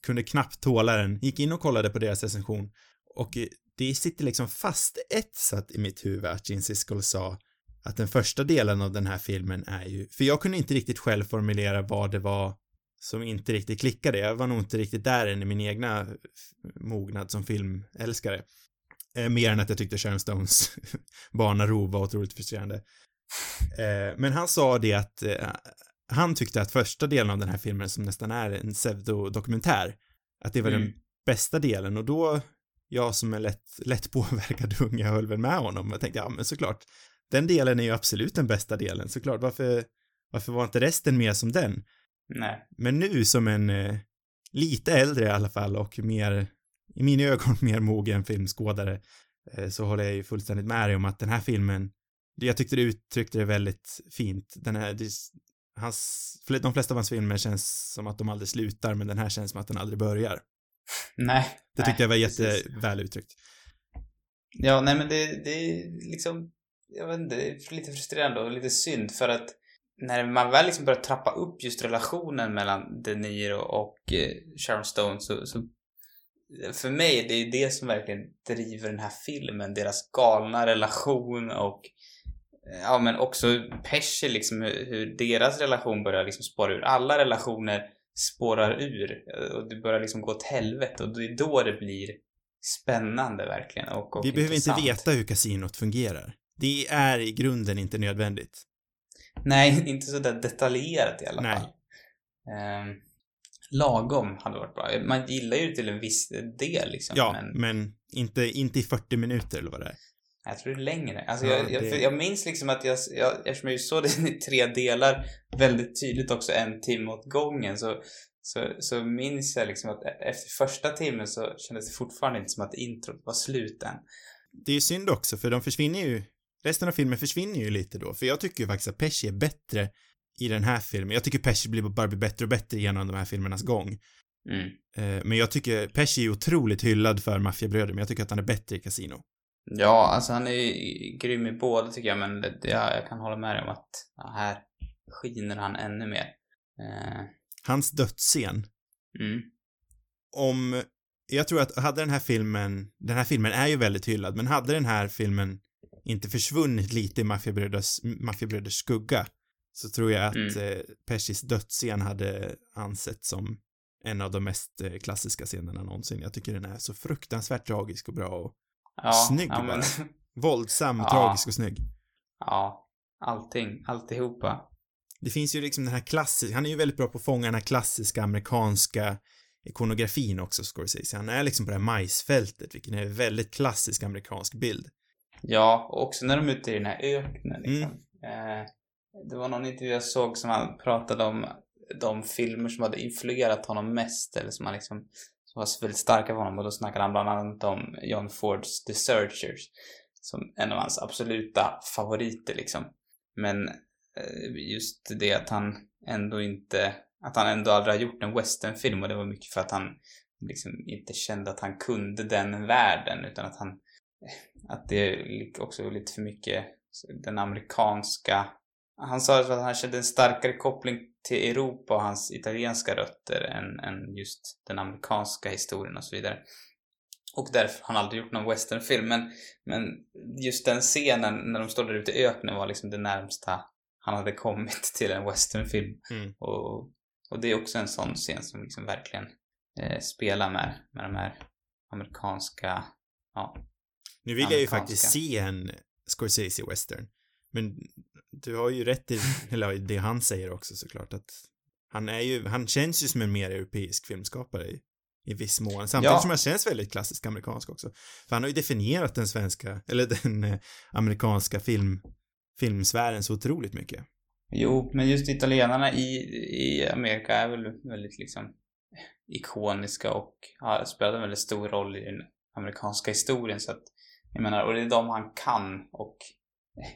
Speaker 1: kunde knappt tåla den, gick in och kollade på deras recension och eh, det sitter liksom fast etsat i mitt huvud att Gene Siskel sa att den första delen av den här filmen är ju, för jag kunde inte riktigt själv formulera vad det var som inte riktigt klickade. Jag var nog inte riktigt där än i min egna mognad som filmälskare. Eh, mer än att jag tyckte Sharon Stones barnarov var otroligt frustrerande. Eh, men han sa det att eh, han tyckte att första delen av den här filmen som nästan är en pseudodokumentär, att det var
Speaker 2: Mm.
Speaker 1: den bästa delen och då, jag som är lätt, lätt påverkad unge höll väl med honom och tänkte, ja men såklart, den delen är ju absolut den bästa delen, såklart, varför, varför var inte resten mer som den?
Speaker 2: Nej.
Speaker 1: Men nu som en eh, lite äldre i alla fall och mer, i mina ögon mer mogen filmskådare, eh, så håller jag ju fullständigt med dig om att den här filmen, jag tyckte du uttryckte det väldigt fint, den här, det, hans, de flesta av hans filmer känns som att de aldrig slutar, men den här känns som att den aldrig börjar.
Speaker 2: Nej.
Speaker 1: Det tyckte jag var jätteväl uttryckt.
Speaker 2: Ja, nej men det, det är liksom, jag vet inte, det är lite frustrerande och lite synd för att när man väl liksom börjar trappa upp just relationen mellan De Niro och eh, Sharon Stone så, så för mig, det är det som verkligen driver den här filmen, deras galna relation och eh, ja men också Pesci liksom hur, hur deras relation börjar liksom spåra ur. Alla relationer spårar ur eh, och det börjar liksom gå åt helvete och det är då det blir spännande verkligen och, och
Speaker 1: Vi behöver inte
Speaker 2: intressant.
Speaker 1: veta hur kasinot fungerar. Det är i grunden inte nödvändigt.
Speaker 2: Nej, inte så där detaljerat i alla
Speaker 1: Nej.
Speaker 2: fall. Ehm, lagom hade varit bra. Man gillar ju det till en viss del liksom.
Speaker 1: Ja,
Speaker 2: Men
Speaker 1: men inte, inte i 40 minuter eller vad det är.
Speaker 2: jag tror det är längre. Alltså
Speaker 1: Ja,
Speaker 2: jag, jag,
Speaker 1: det-
Speaker 2: jag minns liksom att jag, jag, eftersom jag såg det i tre delar väldigt tydligt också en timme åt gången så, så, så minns jag liksom att e- efter första timmen så kändes det fortfarande inte som att introt var slut än.
Speaker 1: Det är ju synd också, för de försvinner ju, resten av filmen försvinner ju lite då, för jag tycker ju faktiskt att Pesci är bättre i den här filmen. Jag tycker Pesci blir bara bättre och bättre genom de här filmernas gång.
Speaker 2: Mm.
Speaker 1: Eh, Men jag tycker Pesci är otroligt hyllad för Maffiabröder, men jag tycker att han är bättre i Casino.
Speaker 2: Ja, alltså han är grym i båda tycker jag, men det, jag, jag kan hålla med dig om att ja, här skiner han ännu mer. Eh,
Speaker 1: Hans dödsscen,
Speaker 2: mm.
Speaker 1: om, jag tror att hade den här filmen, den här filmen är ju väldigt hyllad, men hade den här filmen inte försvunnit lite i Maffiabröders, Maffiabröders skugga, så tror jag att
Speaker 2: Mm.
Speaker 1: eh, Pescis dödsscen hade ansetts som en av de mest eh, klassiska scenerna någonsin. Jag tycker den är så fruktansvärt tragisk och bra och
Speaker 2: Ja,
Speaker 1: Snygg
Speaker 2: ja, men,
Speaker 1: våldsam,
Speaker 2: Ja.
Speaker 1: tragisk och snygg.
Speaker 2: ja. allting, alltihopa.
Speaker 1: Det finns ju liksom den här klassiska, han är ju väldigt bra på att fånga den här klassiska amerikanska ikonografin också, Scorsese. Han är liksom på det här majsfältet, vilket är en väldigt klassisk amerikansk bild.
Speaker 2: Ja, och också när de är ute i den här öknen liksom. Eh, det var någon intervju jag såg som han pratade om de filmer som hade influerat honom mest, eller som han liksom som var väldigt starka för honom och då snackade han bland annat om John Fords The Searchers som en av hans absoluta favoriter liksom. Men eh, just det att han ändå inte, att han ändå aldrig har gjort en westernfilm och det var mycket för att han liksom inte kände att han kunde den världen utan att han, att det också var lite för mycket den amerikanska han sa att han kände en starkare koppling till Europa och hans italienska rötter än, än just den amerikanska historien och så vidare. Och därför har han aldrig gjort någon westernfilm. Men, men just den scenen när de står där ute i öknen var liksom det närmsta han hade kommit till en westernfilm.
Speaker 1: Mm.
Speaker 2: Och, och det är också en sån scen som liksom verkligen eh, spelar med, med de här amerikanska, ja.
Speaker 1: Nu vill jag ju faktiskt se en Scorsese-western. Men du har ju rätt i, eller det han säger också såklart, att han är ju, han känns ju som en mer europeisk filmskapare i, i viss mån. Samtidigt ja. som han känns väldigt klassisk amerikansk också. För han har ju definierat den svenska, eller den eh, amerikanska film, filmsfären så otroligt mycket.
Speaker 2: Jo, men just italienarna i, i Amerika är väl väldigt liksom ikoniska och har spelat en väldigt stor roll i den amerikanska historien så att jag menar, och det är de han kan och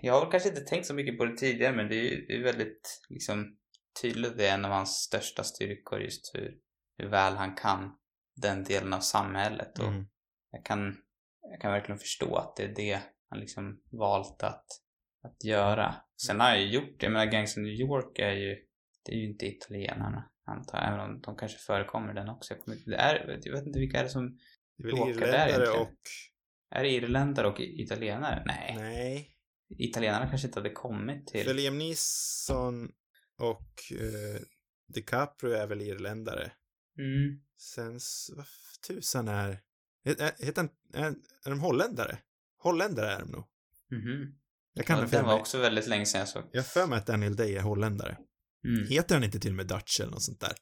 Speaker 2: jag har kanske inte tänkt så mycket på det tidigare men det är ju det är väldigt liksom tydligt det är en av hans största styrkor just hur, hur väl han kan den delen av samhället och mm. jag kan jag kan verkligen förstå att det är det han liksom valt att, att göra. Sen har jag ju gjort det, jag menar Gangs of New York är ju det är ju inte italienarna antar jag, även om de kanske förekommer den också. Jag, det är, jag vet inte vilka är det som
Speaker 1: det är väl irländare och...
Speaker 2: Är det irländare och italienare? Nej.
Speaker 1: Nej
Speaker 2: italienarna kanske inte hade kommit till...
Speaker 1: För Liam Neeson och eh, DiCaprio är väl irländare.
Speaker 2: Mm.
Speaker 1: Sen, vad tusan är... Heter han... Är, är de holländare? Holländare är de nog.
Speaker 2: Mhm.
Speaker 1: Jag kan
Speaker 2: ja, det var också väldigt länge sedan jag såg.
Speaker 1: Jag för mig att Daniel Day är holländare.
Speaker 2: Mm.
Speaker 1: Heter han inte till och med Dutch eller något sånt där?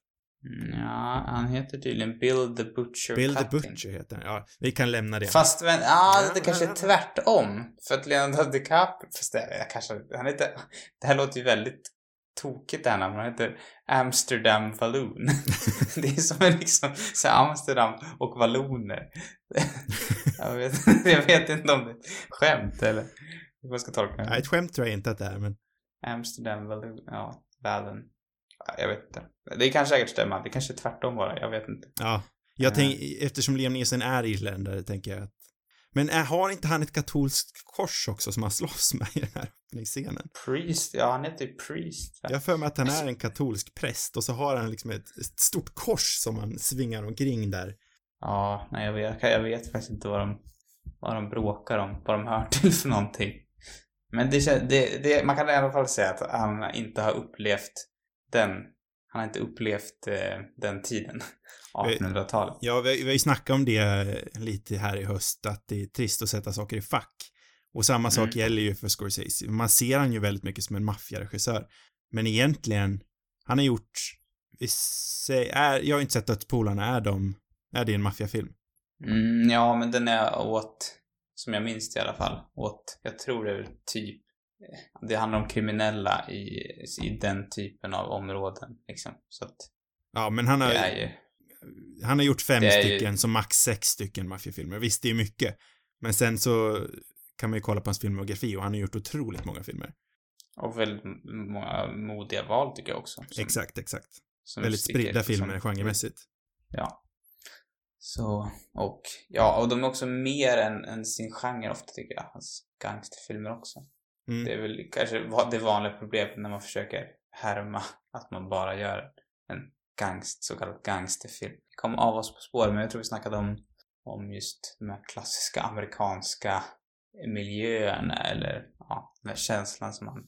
Speaker 2: Mm, ja, han heter tydligen Bill the Butcher
Speaker 1: Bill
Speaker 2: Cutting.
Speaker 1: the Butcher heter han. Ja, vi kan lämna det.
Speaker 2: Fast men, ja, det kanske är tvärtom. För att Leonardo DiCaprio, fast det, jag kanske, han heter, det här låter ju väldigt tokigt det här namnet. Han heter Amsterdam Balloon. det är som en liksom, så Amsterdam och valloner. jag, vet, jag vet inte om det är ett skämt eller hur man ska tolka det.
Speaker 1: Nej, ett skämt tror jag inte att det är, men...
Speaker 2: Amsterdam Balloon, ja, Balloon. Jag vet inte. Det kan säkert stämma. Det kanske är tvärtom bara. Jag vet inte.
Speaker 1: Ja. Jag tänk, eftersom Liam Neeson är irländare, tänker jag att... Men är, har inte han ett katolskt kors också som han slåss med i den här öppningsscenen?
Speaker 2: Priest, ja han heter ju Priest.
Speaker 1: Jag har för mig att han är en katolsk präst och så har han liksom ett, ett stort kors som han svingar omkring där.
Speaker 2: Ja, nej jag vet, jag vet faktiskt inte vad de, vad de bråkar om, vad de hör till för någonting. Men det, det, det, man kan i alla fall säga att han inte har upplevt den, han har inte upplevt eh, den tiden, 1800-talet.
Speaker 1: Ja, vi, vi har ju snackat om det lite här i höst, att det är trist att sätta saker i fack. Och samma sak mm. gäller ju för Scorsese. Man ser han ju väldigt mycket som en maffiaregissör. Men egentligen, han har gjort, vi säger, är, jag har inte sett Dödspolarna, är de, är det en maffiafilm?
Speaker 2: Mm, ja, men den är åt, som jag minns det i alla fall, åt, jag tror det är typ det handlar om kriminella i, i den typen av områden liksom. Så att
Speaker 1: Ja, men han har ju, han har gjort fem stycken,
Speaker 2: ju...
Speaker 1: som max sex stycken maffiafilmer. Visst, det är mycket. Men sen så kan man ju kolla på hans filmografi och han har gjort otroligt många filmer.
Speaker 2: Och väldigt många modiga val tycker jag också.
Speaker 1: Som, exakt, exakt. väldigt spridda filmer som, genremässigt.
Speaker 2: Ja. Så, och, ja, och de är också mer än, än sin genre ofta tycker jag. Hans gangsterfilmer också. Mm. Det är väl kanske det vanliga problemet när man försöker härma att man bara gör en gangst, så kallad gangsterfilm. Vi kom av oss på spår, men jag tror vi snackade om, om just de här klassiska amerikanska miljöerna eller ja, den här känslan som man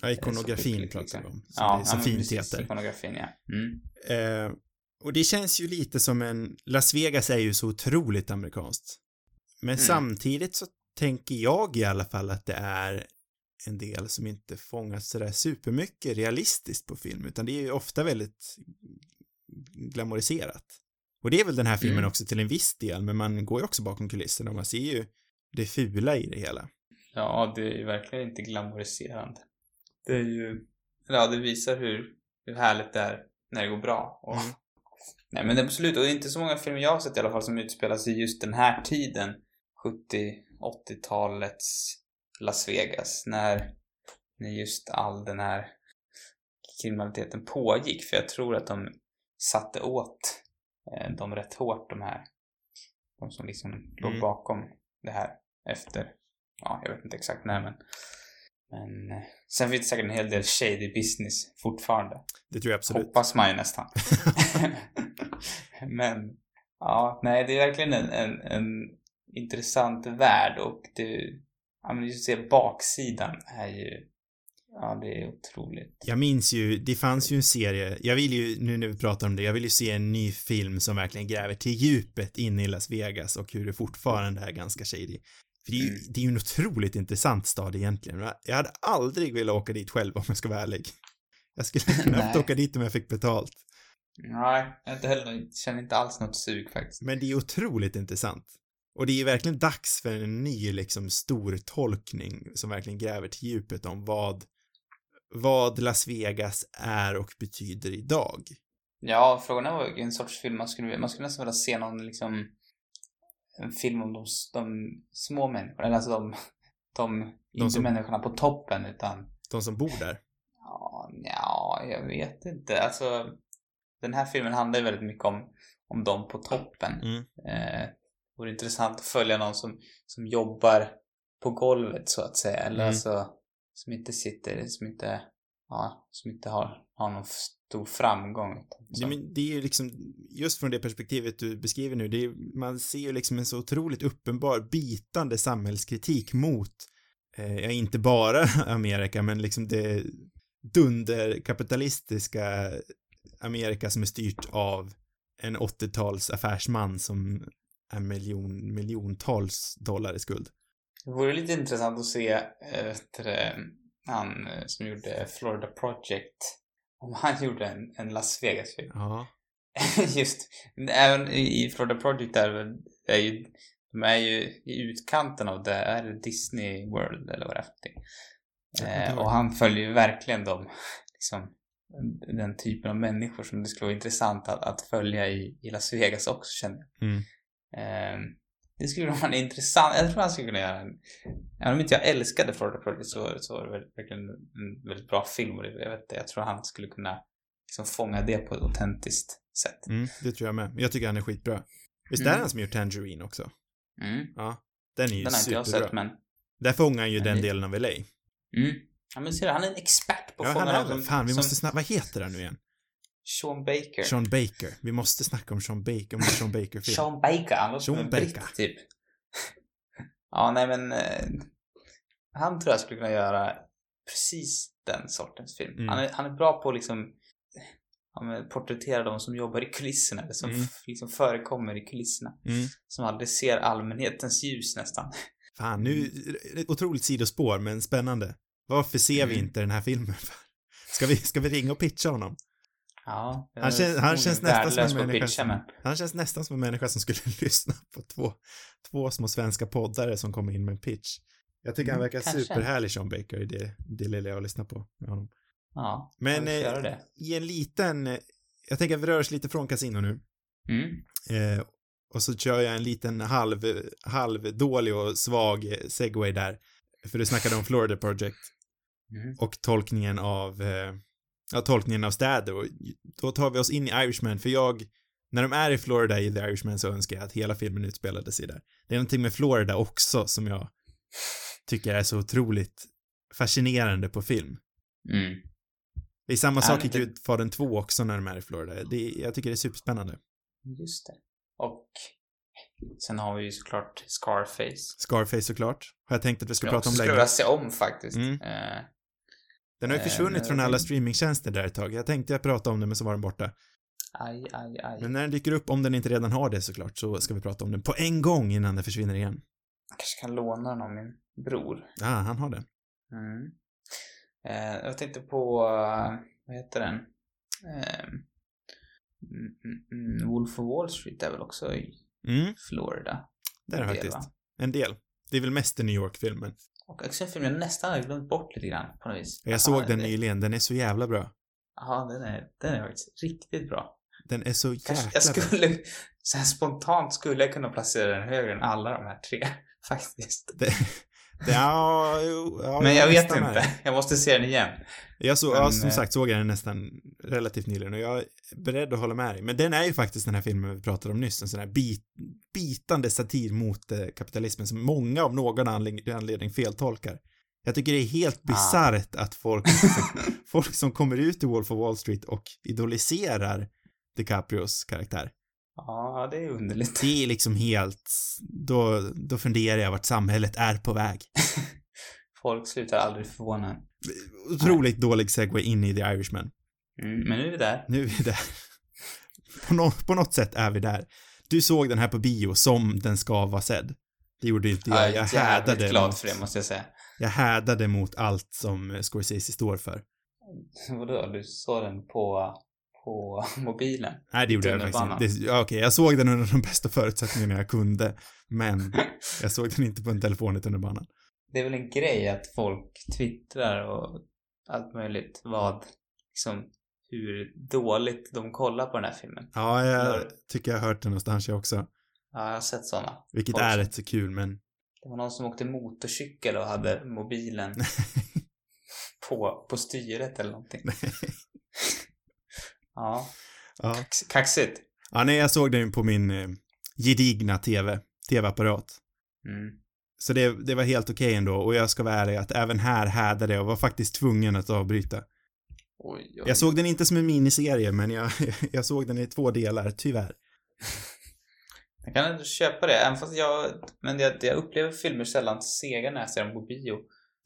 Speaker 1: Ja, ikonografin pratar vi om.
Speaker 2: Ja,
Speaker 1: det så
Speaker 2: ja,
Speaker 1: fint
Speaker 2: precis,
Speaker 1: heter.
Speaker 2: Ikonografin, ja. Mm.
Speaker 1: Eh, och det känns ju lite som en, Las Vegas är ju så otroligt amerikanskt. Men mm. samtidigt så tänker jag i alla fall att det är en del som inte fångas sådär supermycket realistiskt på film, utan det är ju ofta väldigt glamoriserat. Och det är väl den här filmen
Speaker 2: Mm.
Speaker 1: också till en viss del, men man går ju också bakom kulisserna och man ser ju det fula i det hela.
Speaker 2: Ja, det är ju verkligen inte glamoriserande. Det är ju... Ja, det visar hur, hur härligt det är när det går bra. Och,
Speaker 1: Mm.
Speaker 2: Nej, men absolut. Och det är inte så många filmer jag har sett i alla fall som utspelar sig just den här tiden. 70-80-talets Las Vegas. När, när just all den här kriminaliteten pågick. För jag tror att de satte åt eh, dem rätt hårt, de här. De som liksom låg
Speaker 1: Mm.
Speaker 2: bakom det här efter ja, jag vet inte exakt när men men eh, sen finns det säkert en hel del shady business fortfarande.
Speaker 1: Det tror jag absolut.
Speaker 2: Hoppas man ju nästan. men ja, nej det är verkligen en, en, en intressant värld och det, ja men just se baksidan är ju, ja det är otroligt.
Speaker 1: Jag minns ju, det fanns ju en serie, jag vill ju, nu när vi pratar om det, jag vill ju se en ny film som verkligen gräver till djupet inne i Las Vegas och hur det fortfarande är ganska shady. För det är ju,
Speaker 2: Mm.
Speaker 1: det är ju en otroligt intressant stad egentligen. Jag hade aldrig velat åka dit själv om jag ska vara ärlig. Jag skulle knappt åka dit om jag fick betalt.
Speaker 2: Nej, inte heller, känner inte alls något sug faktiskt.
Speaker 1: Men det är otroligt intressant. Och det är ju verkligen dags för en ny liksom stor tolkning som verkligen gräver till djupet om vad vad Las Vegas är och betyder idag.
Speaker 2: Ja, frågan är vilken sorts film man skulle Man skulle nästan vilja se någon liksom en film om de, de små människorna, eller alltså de, de, inte
Speaker 1: som-
Speaker 2: människorna på toppen utan
Speaker 1: De som bor där.
Speaker 2: ja, ja, jag vet inte. Alltså den här filmen handlar ju väldigt mycket om, om de på toppen.
Speaker 1: Mm.
Speaker 2: Eh, vore intressant att följa någon som, som jobbar på golvet så att säga. Eller
Speaker 1: Mm.
Speaker 2: alltså som inte sitter, som inte, ja, som inte har, har någon stor framgång.
Speaker 1: Ja, men det är ju liksom, just från det perspektivet du beskriver nu, det är, man ser ju liksom en så otroligt uppenbar bitande samhällskritik mot, eh, ja, inte bara Amerika, men liksom det dunderkapitalistiska Amerika som är styrt av en 80-tals affärsman som är miljon, miljontals dollar i skuld.
Speaker 2: Det vore lite intressant att se eh, vet du han eh, som gjorde Florida Project. Om han gjorde en, en Las Vegas-film.
Speaker 1: Ja.
Speaker 2: Just, även i Florida Project där är ju, de är ju i utkanten av det, är det Disney World eller vad det är för någonting. Eh, och han följer ju verkligen de, liksom, den typen av människor som det skulle vara intressant att, att följa i, i Las Vegas också känner jag.
Speaker 1: Mm.
Speaker 2: Eh, det skulle vara en intressant, jag tror han skulle kunna göra en, även om inte jag älskade Florida Project så, så var det verkligen en väldigt bra film och jag vet inte, jag tror han skulle kunna liksom fånga det på ett autentiskt sätt.
Speaker 1: Mm, det tror jag med. Jag tycker han är skitbra. Visst är
Speaker 2: Mm.
Speaker 1: det han som gjort Tangerine också?
Speaker 2: Mm.
Speaker 1: Ja. Den är ju
Speaker 2: Den har inte jag
Speaker 1: superbra.
Speaker 2: sett men,
Speaker 1: Där fångar han ju den
Speaker 2: det-
Speaker 1: delen av LA.
Speaker 2: mm. Ja men ser du, han är en expert på att
Speaker 1: Ja, han
Speaker 2: fånga
Speaker 1: är,
Speaker 2: dem som,
Speaker 1: fan, vi
Speaker 2: som
Speaker 1: måste snacka, vad heter han nu igen?
Speaker 2: Sean Baker.
Speaker 1: Sean Baker. Vi måste snacka om Sean Baker, om en Sean Baker-film.
Speaker 2: Sean Baker, han låter som
Speaker 1: Sean
Speaker 2: en
Speaker 1: Baker.
Speaker 2: britt typ. ja, nej men eh, han tror jag skulle kunna göra precis den sortens film.
Speaker 1: Mm.
Speaker 2: Han, är, han är bra på att liksom ja, porträttera de som jobbar i kulisserna, eller som
Speaker 1: Mm.
Speaker 2: liksom förekommer i kulisserna.
Speaker 1: Mm.
Speaker 2: Som aldrig ser allmänhetens ljus nästan.
Speaker 1: Fan, nu, ett otroligt sidospår, men spännande. Varför ser vi
Speaker 2: Mm.
Speaker 1: inte den här filmen? Ska vi, ska vi ringa och pitcha honom?
Speaker 2: Ja,
Speaker 1: Han känns- han känns nästan som en människa
Speaker 2: pitcha,
Speaker 1: som- Han känns nästan som en människa som skulle lyssna på två, två små svenska poddare som kommer in med en pitch. Jag tycker han
Speaker 2: Mm,
Speaker 1: verkar
Speaker 2: kanske.
Speaker 1: superhärlig, Sean Baker, i det, det lilla jag lyssnar på med honom.
Speaker 2: ja,
Speaker 1: Men eh, i en liten, eh, jag tänker att vi rör oss lite från kasino nu.
Speaker 2: Mm.
Speaker 1: Eh, och så kör jag en liten halv, halvdålig och svag eh, segway där. För du snackade om Florida Project
Speaker 2: Mm.
Speaker 1: och tolkningen av, eh, ja, tolkningen av städer och då tar vi oss in i Irishman för jag, när de är i Florida i The Irishman så önskar jag att hela filmen utspelade sig där. Det är någonting med Florida också som jag tycker är så otroligt fascinerande på film.
Speaker 2: Mm.
Speaker 1: Det är samma
Speaker 2: Är
Speaker 1: sak i Gudfadern 2 också när de är i Florida. Det, jag tycker det är superspännande.
Speaker 2: Just det. Och sen har vi ju såklart Scarface.
Speaker 1: Scarface såklart. Har jag tänkt att vi ska
Speaker 2: Jag
Speaker 1: prata om
Speaker 2: skulle
Speaker 1: länge.
Speaker 2: vilja se om faktiskt.
Speaker 1: Mm.
Speaker 2: Eh,
Speaker 1: Den har ju
Speaker 2: Eh,
Speaker 1: försvunnit från alla streamingtjänster där ett tag. Jag tänkte jag prata om den men så var den borta.
Speaker 2: aj, aj, aj.
Speaker 1: Men när den dyker upp, om den inte redan har det såklart, så ska vi prata om den på en gång innan den försvinner igen.
Speaker 2: Jag kanske kan låna den av min bror.
Speaker 1: Ja, han har det.
Speaker 2: Mm. Eh, jag tänkte på, eh, vad heter den? Eh, mm, mm, mm, Wolf of Wall Street är väl också i
Speaker 1: Mm,
Speaker 2: Florida?
Speaker 1: det är det faktiskt.
Speaker 2: va?
Speaker 1: En del. Det är väl mest i New York-filmen.
Speaker 2: Och också en film jag nästan hade glömt bort lite grann på något vis.
Speaker 1: Jag såg den
Speaker 2: det-
Speaker 1: nyligen, den är så jävla bra.
Speaker 2: Ja, den är, den är faktiskt riktigt bra.
Speaker 1: Den är så jäkla
Speaker 2: jag
Speaker 1: bra.
Speaker 2: skulle, så spontant skulle jag kunna placera den högre än alla de här tre, faktiskt.
Speaker 1: Det, ja, jo, ja,
Speaker 2: Men jag vet inte.
Speaker 1: är.
Speaker 2: Jag måste se den igen.
Speaker 1: Jag såg,
Speaker 2: Men,
Speaker 1: ja, som
Speaker 2: eh,
Speaker 1: sagt såg jag den nästan relativt nyligen och jag är beredd att hålla med dig. Men den är ju faktiskt den här filmen vi pratade om nyss, en sån här bit, bitande satir mot eh, kapitalismen som många av någon anled- anledning feltolkar. Jag tycker det är helt
Speaker 2: Ah.
Speaker 1: bisarrt att folk, folk som kommer ut i Wolf of Wall Street och idoliserar DiCaprios karaktär.
Speaker 2: Ja, det är underligt.
Speaker 1: Det är liksom helt, då, då funderar jag vart samhället är på väg.
Speaker 2: Folk slutar aldrig förvåna.
Speaker 1: Otroligt dålig segway in i The Irishman.
Speaker 2: Mm, men nu är vi där.
Speaker 1: Nu är vi där. På, nå på något sätt är vi där. Du såg den här på bio som den ska vara sedd. Det gjorde inte jag.
Speaker 2: Jag
Speaker 1: Jag
Speaker 2: jävligt glad
Speaker 1: mot,
Speaker 2: för det, måste jag säga.
Speaker 1: jag härdade mot allt som Scorsese står för.
Speaker 2: Vadå, du såg den på, på mobilen?
Speaker 1: Nej, det gjorde jag faktiskt inte. Okej, jag såg den under de bästa förutsättningarna jag kunde. Men jag såg den inte på en telefon i tunnelbanan.
Speaker 2: Det är väl en grej att folk twittrar och allt möjligt vad, liksom, hur dåligt de kollar på den här filmen.
Speaker 1: Ja, jag
Speaker 2: Eller-
Speaker 1: tycker jag har hört det någonstans jag också.
Speaker 2: Ja, jag har sett sådana.
Speaker 1: Vilket
Speaker 2: Folk
Speaker 1: är rätt så kul, men
Speaker 2: Det var någon som åkte motorcykel och hade mobilen på, på styret eller någonting. Ja,
Speaker 1: ja.
Speaker 2: kax- kaxigt.
Speaker 1: ja, nej, jag såg den på min eh, gedigna TV, TV-apparat.
Speaker 2: Mm.
Speaker 1: Så det, det var helt okej ändå och jag ska vara ärlig att även här härdade jag och var faktiskt tvungen att avbryta.
Speaker 2: Oj, oj.
Speaker 1: Jag såg den inte som en miniserie men jag, jag såg den i två delar, tyvärr.
Speaker 2: Jag kan ändå köpa det, även fast jag... Men jag, jag upplever filmer sällan sega när jag ser dem på bio.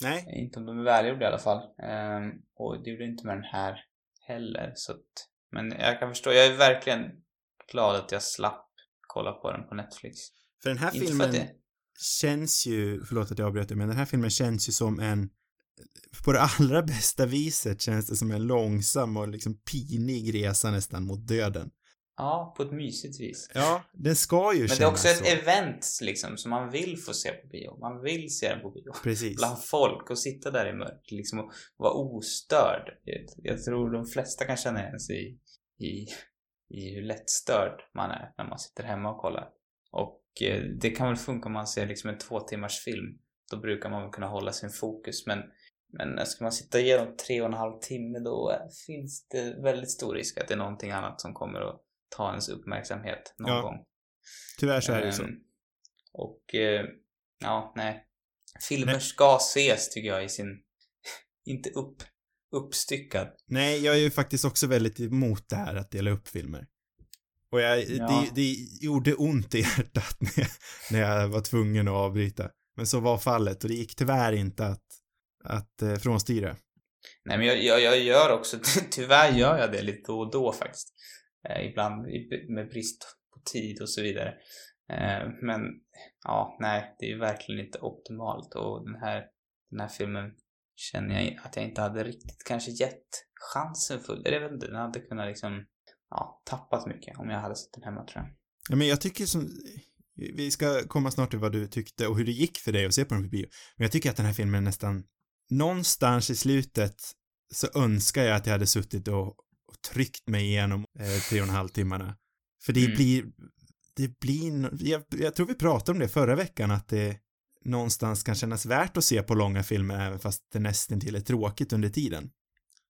Speaker 1: Nej.
Speaker 2: Inte om de är välgjorda i alla fall. Ehm, och det gjorde inte med den här heller, så att... Men jag kan förstå, jag är verkligen glad att jag slapp kolla på den på Netflix.
Speaker 1: För den här
Speaker 2: Inte
Speaker 1: filmen
Speaker 2: det...
Speaker 1: känns ju, förlåt att jag avbröt dig, men den här filmen känns ju som en på det allra bästa viset känns det som en långsam och liksom pinig resa nästan mot döden.
Speaker 2: Ja, på ett mysigt vis.
Speaker 1: Ja, den ska ju
Speaker 2: Men det är också ett
Speaker 1: så.
Speaker 2: event liksom, som man vill få se på bio. Man vill se den på bio.
Speaker 1: Precis.
Speaker 2: Bland folk och sitta där i mörker liksom och vara ostörd. Jag- Jag tror de flesta kan känna igen sig i, i, i hur lättstörd man är när man sitter hemma och kollar. Och eh, det kan väl funka om man ser liksom en två timmars film. Då brukar man väl kunna hålla sin fokus. Men, men ska man sitta igenom tre och en halv timme då eh, finns det väldigt stor risk att det är någonting annat som kommer att ta ens uppmärksamhet någon
Speaker 1: Ja,
Speaker 2: gång.
Speaker 1: Tyvärr så är det ju så.
Speaker 2: Ehm, Och, eh, ja, nej. Filmer
Speaker 1: Nej.
Speaker 2: ska ses, tycker jag, i sin... Inte upp, uppstyckad.
Speaker 1: Nej, jag är ju faktiskt också väldigt emot det här att dela upp filmer. Och jag,
Speaker 2: Ja.
Speaker 1: det, det gjorde ont i hjärtat när jag, när jag var tvungen att avbryta. Men så var fallet och det gick tyvärr inte att, att eh, frånstyra.
Speaker 2: Nej, men jag, jag, jag gör också... Tyvärr gör jag det lite då och då, faktiskt. Eh, ibland med brist på tid och så vidare. Eh, men, ja, nej, det är ju verkligen inte optimalt. Och den här, den här filmen känner jag att jag inte hade riktigt kanske gett chansen full. Eller jag vet inte, den hade kunnat liksom... Ja, tappat mycket om jag hade sett den hemma, tror jag.
Speaker 1: Ja, men jag tycker som, vi ska komma snart till vad du tyckte och hur det gick för dig att se på den på bio. Men jag tycker att den här filmen nästan, någonstans i slutet så önskar jag att jag hade suttit och, och tryckt mig igenom eh, tre och en halv timmarna. För det
Speaker 2: Mm.
Speaker 1: blir, det blir, jag, jag tror vi pratade om det förra veckan att det någonstans kan kännas värt att se på långa filmer även fast det nästan till är tråkigt under tiden.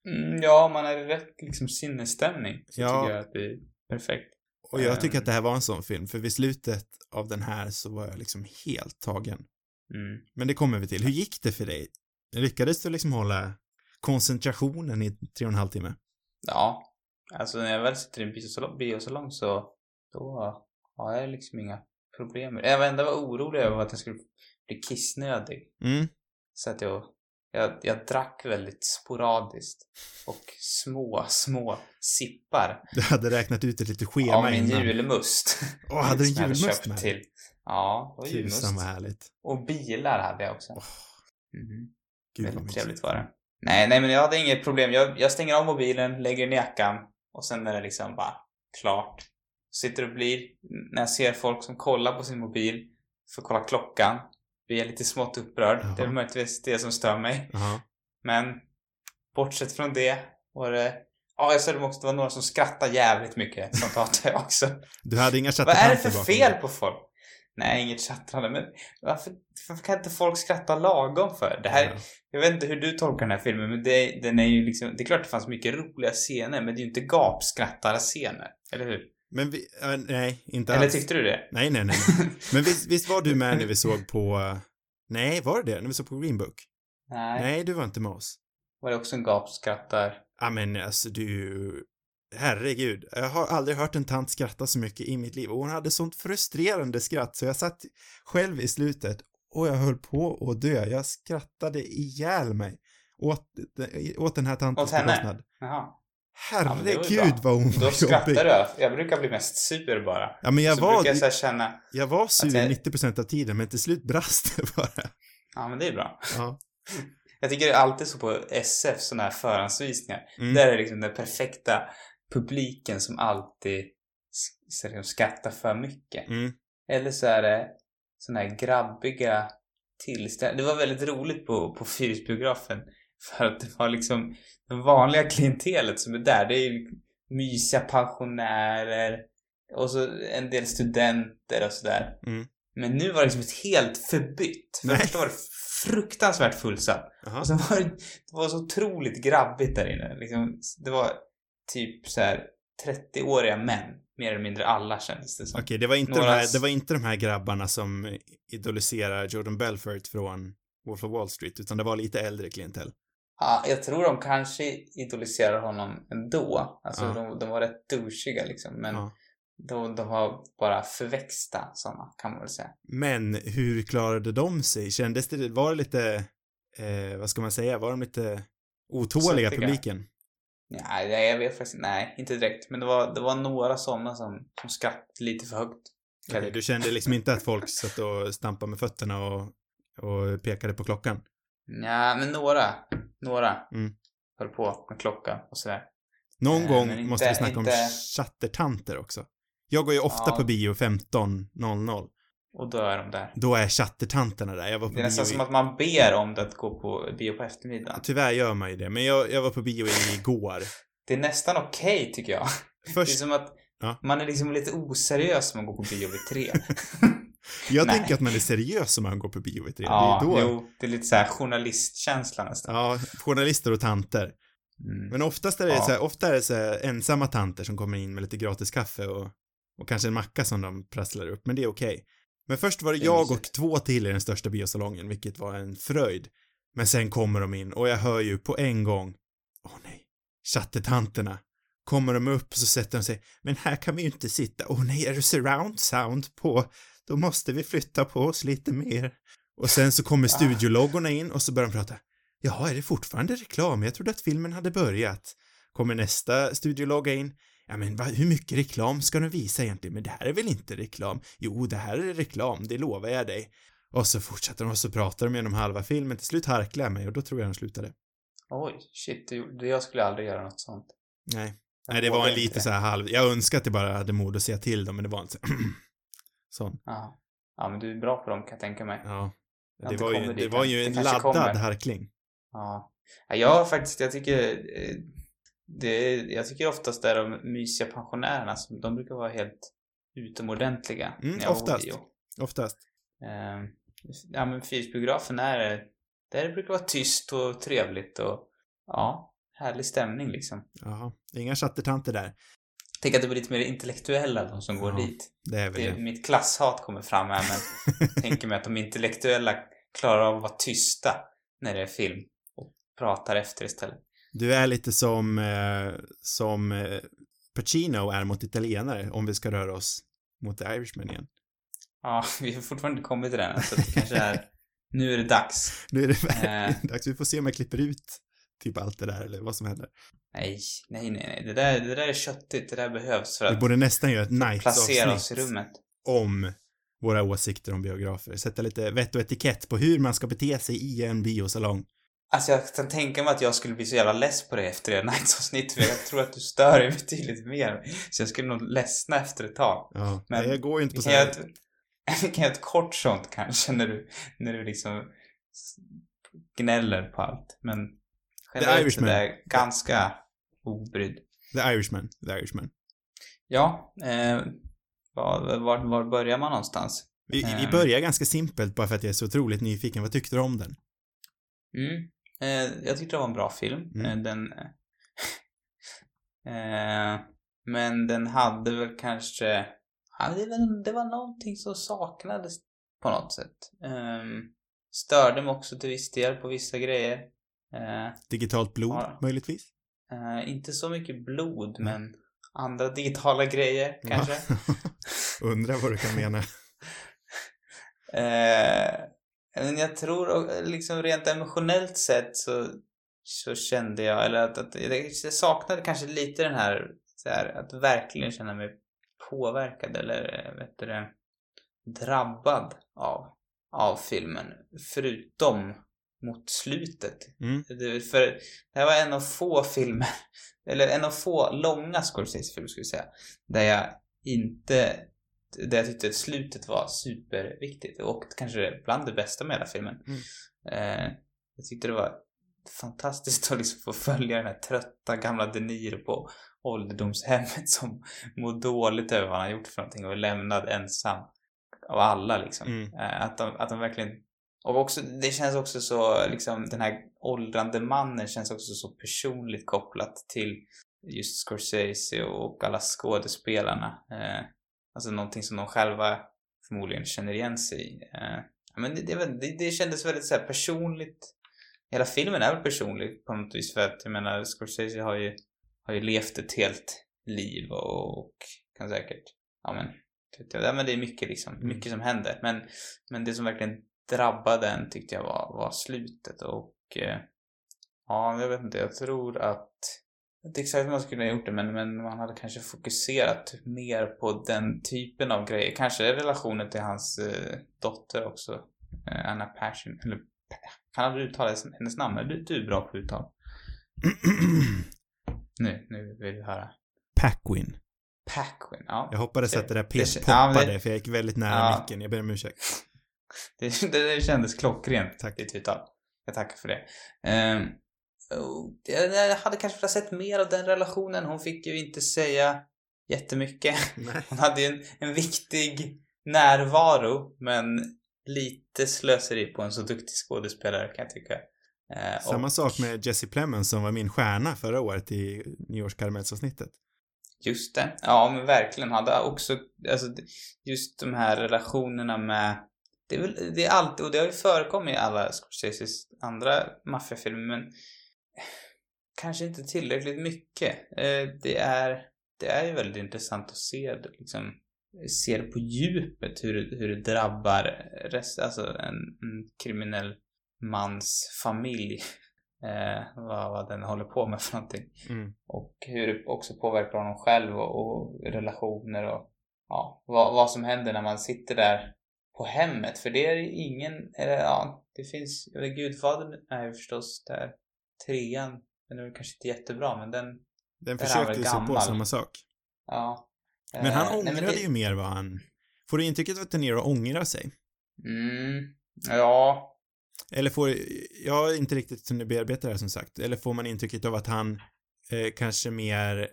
Speaker 2: Mm, ja, man är i rätt liksom sinnesstämning. Så
Speaker 1: Ja.
Speaker 2: tycker jag att det är perfekt.
Speaker 1: Och jag tycker
Speaker 2: Ehm.
Speaker 1: att det här var en sån film, för vid slutet av den här så var jag liksom helt tagen.
Speaker 2: Mm.
Speaker 1: Men det kommer vi till. Hur gick det för dig? Lyckades du liksom hålla koncentrationen i tre och en halv timme?
Speaker 2: Ja, alltså när jag väl sitter i en biosalong, biosalong så då har jag liksom inga problem. Jag var ändå var orolig över att jag skulle bli kissnödig.
Speaker 1: Mm.
Speaker 2: Så att jag, jag, jag drack väldigt sporadiskt. Och små, små sippar
Speaker 1: Du hade räknat ut ett litet schema
Speaker 2: av min
Speaker 1: innan.
Speaker 2: julmust.
Speaker 1: Åh, hade du en julmust med?
Speaker 2: till. Ja, det var julmust.
Speaker 1: Tusan vad härligt.
Speaker 2: Och bilar hade jag också.
Speaker 1: Åh.
Speaker 2: Mhm.
Speaker 1: Gud
Speaker 2: Väldigt trevligt var det. Nej, nej men jag hade inget problem. Jag, jag stänger av mobilen, lägger den i jackan och sen är det liksom bara klart. Sitter och blir, när jag ser folk som kollar på sin mobil för att kolla klockan, blir jag lite smått upprörd.
Speaker 1: Jaha.
Speaker 2: Det är möjligtvis det som stör mig.
Speaker 1: Jaha.
Speaker 2: Men bortsett från det var det... Ja, jag såg också det var några som skrattade jävligt mycket. Sånt hatar jag också.
Speaker 1: Du hade inga
Speaker 2: Vad är det
Speaker 1: chattertanter
Speaker 2: för fel på folk? Nej, inget tjattrande, men varför, varför kan inte folk skratta lagom för? Det här,
Speaker 1: Ja.
Speaker 2: jag vet inte hur du tolkar den här filmen, men det, den är ju liksom... Det är klart det fanns mycket roliga scener, men det är ju inte gapskrattarscener. Eller hur?
Speaker 1: Men vi, äh, nej, inte
Speaker 2: Eller
Speaker 1: alls.
Speaker 2: tyckte du det?
Speaker 1: Nej, nej, nej. Men visst, visst var du med när vi såg på... eh, Nej, var det det? När vi såg på Green Book?
Speaker 2: Nej.
Speaker 1: Nej, du var inte med oss.
Speaker 2: Var det också en gapskrattar?
Speaker 1: Ja, men alltså du... Herregud, jag har aldrig hört en tant skratta så mycket i mitt liv och hon hade sånt frustrerande skratt så jag satt själv i slutet och jag höll på att dö. Jag skrattade ihjäl mig åt, åt den här tantens bekostnad.
Speaker 2: Jaha.
Speaker 1: Herregud
Speaker 2: bra.
Speaker 1: vad hon
Speaker 2: Då
Speaker 1: var
Speaker 2: skrattar
Speaker 1: jobbig.
Speaker 2: du. Jag brukar bli mest sur bara.
Speaker 1: Ja, men jag
Speaker 2: så brukar
Speaker 1: var,
Speaker 2: jag så känna,
Speaker 1: jag var sur
Speaker 2: jag-
Speaker 1: 90% av tiden men till slut brast det bara.
Speaker 2: ja men det är bra.
Speaker 1: Ja.
Speaker 2: Jag tycker det alltid så på SF, sådana här förhandsvisningar.
Speaker 1: Mm.
Speaker 2: Där är det liksom den perfekta publiken som alltid liksom skrattar för mycket.
Speaker 1: Mm.
Speaker 2: Eller så är det såna här grabbiga tillställningar. Det var väldigt roligt på, på Fyrisbiografen. För att det var liksom det vanliga klientelet som är där. Det är ju mysiga pensionärer och så en del studenter och sådär.
Speaker 1: Mm.
Speaker 2: Men nu var det liksom ett helt förbytt. För första var det fruktansvärt fullsatt.
Speaker 1: Jaha.
Speaker 2: Och sen var det, det var så otroligt grabbigt där inne. Liksom, det var typ så här 30-åriga män. Mer eller mindre alla kändes det som.
Speaker 1: Okej, det var inte de
Speaker 2: Några
Speaker 1: här,
Speaker 2: s-
Speaker 1: det var inte de här grabbarna som idoliserar Jordan Belfort från Wolf of Wall Street, utan det var lite äldre klientel.
Speaker 2: Ja, jag tror de kanske idoliserar honom ändå. Alltså
Speaker 1: Ja.
Speaker 2: de, de var rätt douchiga liksom. Men
Speaker 1: Ja.
Speaker 2: de, de var bara förväxta sådana kan man väl säga.
Speaker 1: Men hur klarade de sig? Kändes det, var det lite, eh, vad ska man säga, var de lite otåliga,
Speaker 2: Svettiga.
Speaker 1: publiken?
Speaker 2: Nej, nej, jag vet faktiskt Nej, inte direkt. Men det var, det var några sådana som, som skrattade lite för högt.
Speaker 1: Okej, du kände liksom inte att folk satt och stampade med fötterna och, och pekade på klockan?
Speaker 2: Ja, men några. Några.
Speaker 1: Mm.
Speaker 2: Höll på med klockan och sådär.
Speaker 1: Någon
Speaker 2: Nej,
Speaker 1: gång
Speaker 2: inte-
Speaker 1: måste vi snacka
Speaker 2: inte-
Speaker 1: om chattertanter också. Jag går ju ofta
Speaker 2: Ja.
Speaker 1: på bio 15.00.
Speaker 2: Och då är de där.
Speaker 1: Då är chattertanterna där. Jag var på
Speaker 2: Det är nästan
Speaker 1: bio
Speaker 2: som
Speaker 1: i...
Speaker 2: att man ber om det att gå på bio på eftermiddagen.
Speaker 1: Tyvärr gör man ju det, men jag, jag var på bio igår.
Speaker 2: Det är nästan okej tycker jag. Det är
Speaker 1: Först,
Speaker 2: som att
Speaker 1: Ja.
Speaker 2: man är liksom lite oseriös om man går på bio vid tre.
Speaker 1: jag
Speaker 2: Nej.
Speaker 1: tänker att man är seriös om man går på bio vid tre.
Speaker 2: ja,
Speaker 1: det är då...
Speaker 2: jo. Det är lite så här journalistkänsla nästan.
Speaker 1: Ja, journalister och tanter.
Speaker 2: Mm.
Speaker 1: Men oftast är det
Speaker 2: Ja.
Speaker 1: så här, ofta är det så här ensamma tanter som kommer in med lite gratis kaffe och, och kanske en macka som de prasslar upp, men det är okej. Men först var det, jag och två till i den största biosalongen, vilket var en fröjd. Men sen kommer de in och jag hör ju på en gång, åh nej, chattetanterna. Kommer de upp så sätter de sig, men här kan vi ju inte sitta, åh nej, är det surround sound på? Då måste vi flytta på oss lite mer. Och sen så kommer studiologgorna in och så börjar de prata. Jaha, är det fortfarande reklam? Jag trodde att filmen hade börjat. Kommer nästa studiologga in. Ja, men va, hur mycket reklam ska de visa egentligen? Men det här är väl inte reklam? Jo, det här är reklam, det lovar jag dig. Och så fortsätter de och så pratar de genom halva filmen. Till slut harklar jag mig och då tror jag de slutade.
Speaker 2: Oj, shit. Det, det- jag skulle aldrig göra något sånt.
Speaker 1: Nej. Nej, det var en lite så här halv... Jag önskar att jag bara hade mod att säga till dem, men det var inte så... Sån.
Speaker 2: Ja. ja, men du är bra på dem kan jag tänka mig.
Speaker 1: Ja. Det var ju, det var ju
Speaker 2: Det
Speaker 1: en laddad
Speaker 2: kommer.
Speaker 1: harkling.
Speaker 2: Ja. ja jag har faktiskt, jag tycker, eh, det, jag tycker oftast det är de mysiga pensionärerna som, de brukar vara helt utomordentliga.
Speaker 1: Mm,
Speaker 2: jag
Speaker 1: oftast. Oftast.
Speaker 2: Eh, ja men Fyrisbiografen är, där det brukar vara tyst och trevligt och ja, härlig stämning liksom.
Speaker 1: Jaha. Inga chattertanter där.
Speaker 2: Tänk att det blir lite mer intellektuella de som går
Speaker 1: Ja,
Speaker 2: dit.
Speaker 1: Det är väl
Speaker 2: Det,
Speaker 1: det.
Speaker 2: mitt klasshat kommer fram här men tänker mig att de intellektuella klarar av att vara tysta när det är film och pratar efter istället.
Speaker 1: Du är lite som, eh, som eh, Pacino är mot italienare, om vi ska röra oss mot The Irishman igen.
Speaker 2: Ja, vi har fortfarande inte kommit till den så det kanske är... Nu är det dags.
Speaker 1: Nu är det verkligen
Speaker 2: Eh.
Speaker 1: dags. Vi får se om jag klipper ut typ allt det där, eller vad som händer.
Speaker 2: Nej, nej, nej, nej. Det där, det där är köttigt. Det där behövs för
Speaker 1: Vi
Speaker 2: att
Speaker 1: borde nästan göra ett
Speaker 2: placera oss i rummet.
Speaker 1: om våra åsikter om biografer. Sätta lite vett och etikett på hur man ska bete sig i en biosalong.
Speaker 2: Alltså jag kan tänka mig att jag skulle bli så jävla less på det efter det Nights-avsnitt för jag tror att du stör dig betydligt mer. Så jag skulle nog ledsna efter ett tag.
Speaker 1: Ja,
Speaker 2: Men
Speaker 1: nej, jag går ju inte på så
Speaker 2: kan, vi kan göra ett kort sånt kanske när du, när du liksom gnäller på allt. Men generellt
Speaker 1: Irishman.
Speaker 2: är ganska obrydd.
Speaker 1: The Irishman. The Irishman.
Speaker 2: Ja, eh, var, var, var börjar man någonstans?
Speaker 1: Vi, vi
Speaker 2: Ehm.
Speaker 1: börjar ganska simpelt bara för att jag är så otroligt nyfiken. Vad tyckte du om den?
Speaker 2: Mm. Eh, jag tyckte det var en bra film.
Speaker 1: Mm.
Speaker 2: Eh, den... eh, men den hade väl kanske... Ja, det, var, det var någonting som saknades på något sätt. Um, störde mig också till viss del på vissa grejer.
Speaker 1: Digitalt blod,
Speaker 2: Ja.
Speaker 1: möjligtvis?
Speaker 2: inte så mycket blod,
Speaker 1: Mm.
Speaker 2: men andra digitala grejer kanske.
Speaker 1: Undrar vad du kan mena.
Speaker 2: Eh, men jag tror och- liksom rent emotionellt sett så, så kände jag, eller att, att jag saknade kanske lite den här, så här att verkligen känna mig påverkad eller eh, vet du det, drabbad av, av filmen. Förutom mot slutet.
Speaker 1: Mm.
Speaker 2: Det, för det här var en av få filmer, eller en av få långa Scorsese-filmer skulle jag säga, där jag inte, där jag tyckte slutet var superviktigt och kanske bland det bästa med hela filmen.
Speaker 1: Mm.
Speaker 2: Eh, jag tyckte det var fantastiskt att liksom få följa den här trötta gamla De Niro på ålderdomshemmet som mår dåligt över vad han har gjort för någonting och är lämnad ensam av alla liksom.
Speaker 1: Mm.
Speaker 2: Eh, att, de, att de verkligen och också, det känns också så, liksom den här åldrande mannen känns också så personligt kopplat till just Scorsese och alla skådespelarna. Eh, alltså någonting som de själva förmodligen känner igen sig i. Eh, men det, det, det, kändes väldigt så här personligt. Hela filmen är väl personlig på något vis för att jag menar Scorsese har ju, har ju levt ett helt liv och, och kan säkert, ja men, ja, men det är mycket liksom,
Speaker 1: Mm.
Speaker 2: mycket som händer. Men, men det som verkligen drabbade en tyckte jag var, var slutet och eh, ja, jag vet inte, jag tror att inte exakt hur man skulle ha gjort det men, men man hade kanske fokuserat mer på den typen av grejer. Kanske relationen till hans eh, dotter också. Eh, Anna Passion, eller kan aldrig uttala hennes namn? Du, du är bra på uttal. Nu, nu vill vi höra.
Speaker 1: Paquin.
Speaker 2: Paquin, ja.
Speaker 1: Jag hoppades
Speaker 2: Det-
Speaker 1: att det där
Speaker 2: det-
Speaker 1: P
Speaker 2: ja,
Speaker 1: för jag gick väldigt nära
Speaker 2: Ja.
Speaker 1: micken. Jag ber om ursäkt.
Speaker 2: Det, det, det kändes klockrent,
Speaker 1: Tack.
Speaker 2: ditt uttal. Jag tackar för det. Och jag, jag hade kanske velat sett mer av den relationen. Hon fick ju inte säga jättemycket.
Speaker 1: Nej.
Speaker 2: Hon hade ju en, en viktig närvaro, men lite slöseri på en så duktig skådespelare kan jag tycka. Eh,
Speaker 1: Samma
Speaker 2: och
Speaker 1: sak med Jesse Plemons som var min stjärna förra året i nyårskaramellsavsnittet.
Speaker 2: Just det. Ja, men verkligen. Hade också, alltså just de här relationerna med det är väl, det är alltid, och det har ju förekommit i alla Scorseses andra maffiafilmer, men kanske inte tillräckligt mycket. Eh, Det är, det är ju väldigt intressant att se liksom, se det på djupet hur, hur det drabbar rest, alltså en, en kriminell mans familj. Eh, vad, vad den håller på med för någonting.
Speaker 1: Mm.
Speaker 2: Och hur det också påverkar honom själv och, och relationer och ja, vad, vad som händer när man sitter där på hemmet. För det är ingen, eller ja, det finns, eller Gudfadern är ju förstås där, trean, den är kanske inte jättebra men den,
Speaker 1: Den
Speaker 2: han
Speaker 1: försökte ju sig på samma sak.
Speaker 2: ja.
Speaker 1: Men
Speaker 2: Eh,
Speaker 1: han
Speaker 2: nej,
Speaker 1: ångrade
Speaker 2: det-
Speaker 1: ju mer vad han... Får du intrycket att De Niro ångrar sig?
Speaker 2: Mm, ja.
Speaker 1: Eller får... Jag har inte riktigt hunnit bearbeta det här som sagt. Eller får man intrycket av att han eh, kanske mer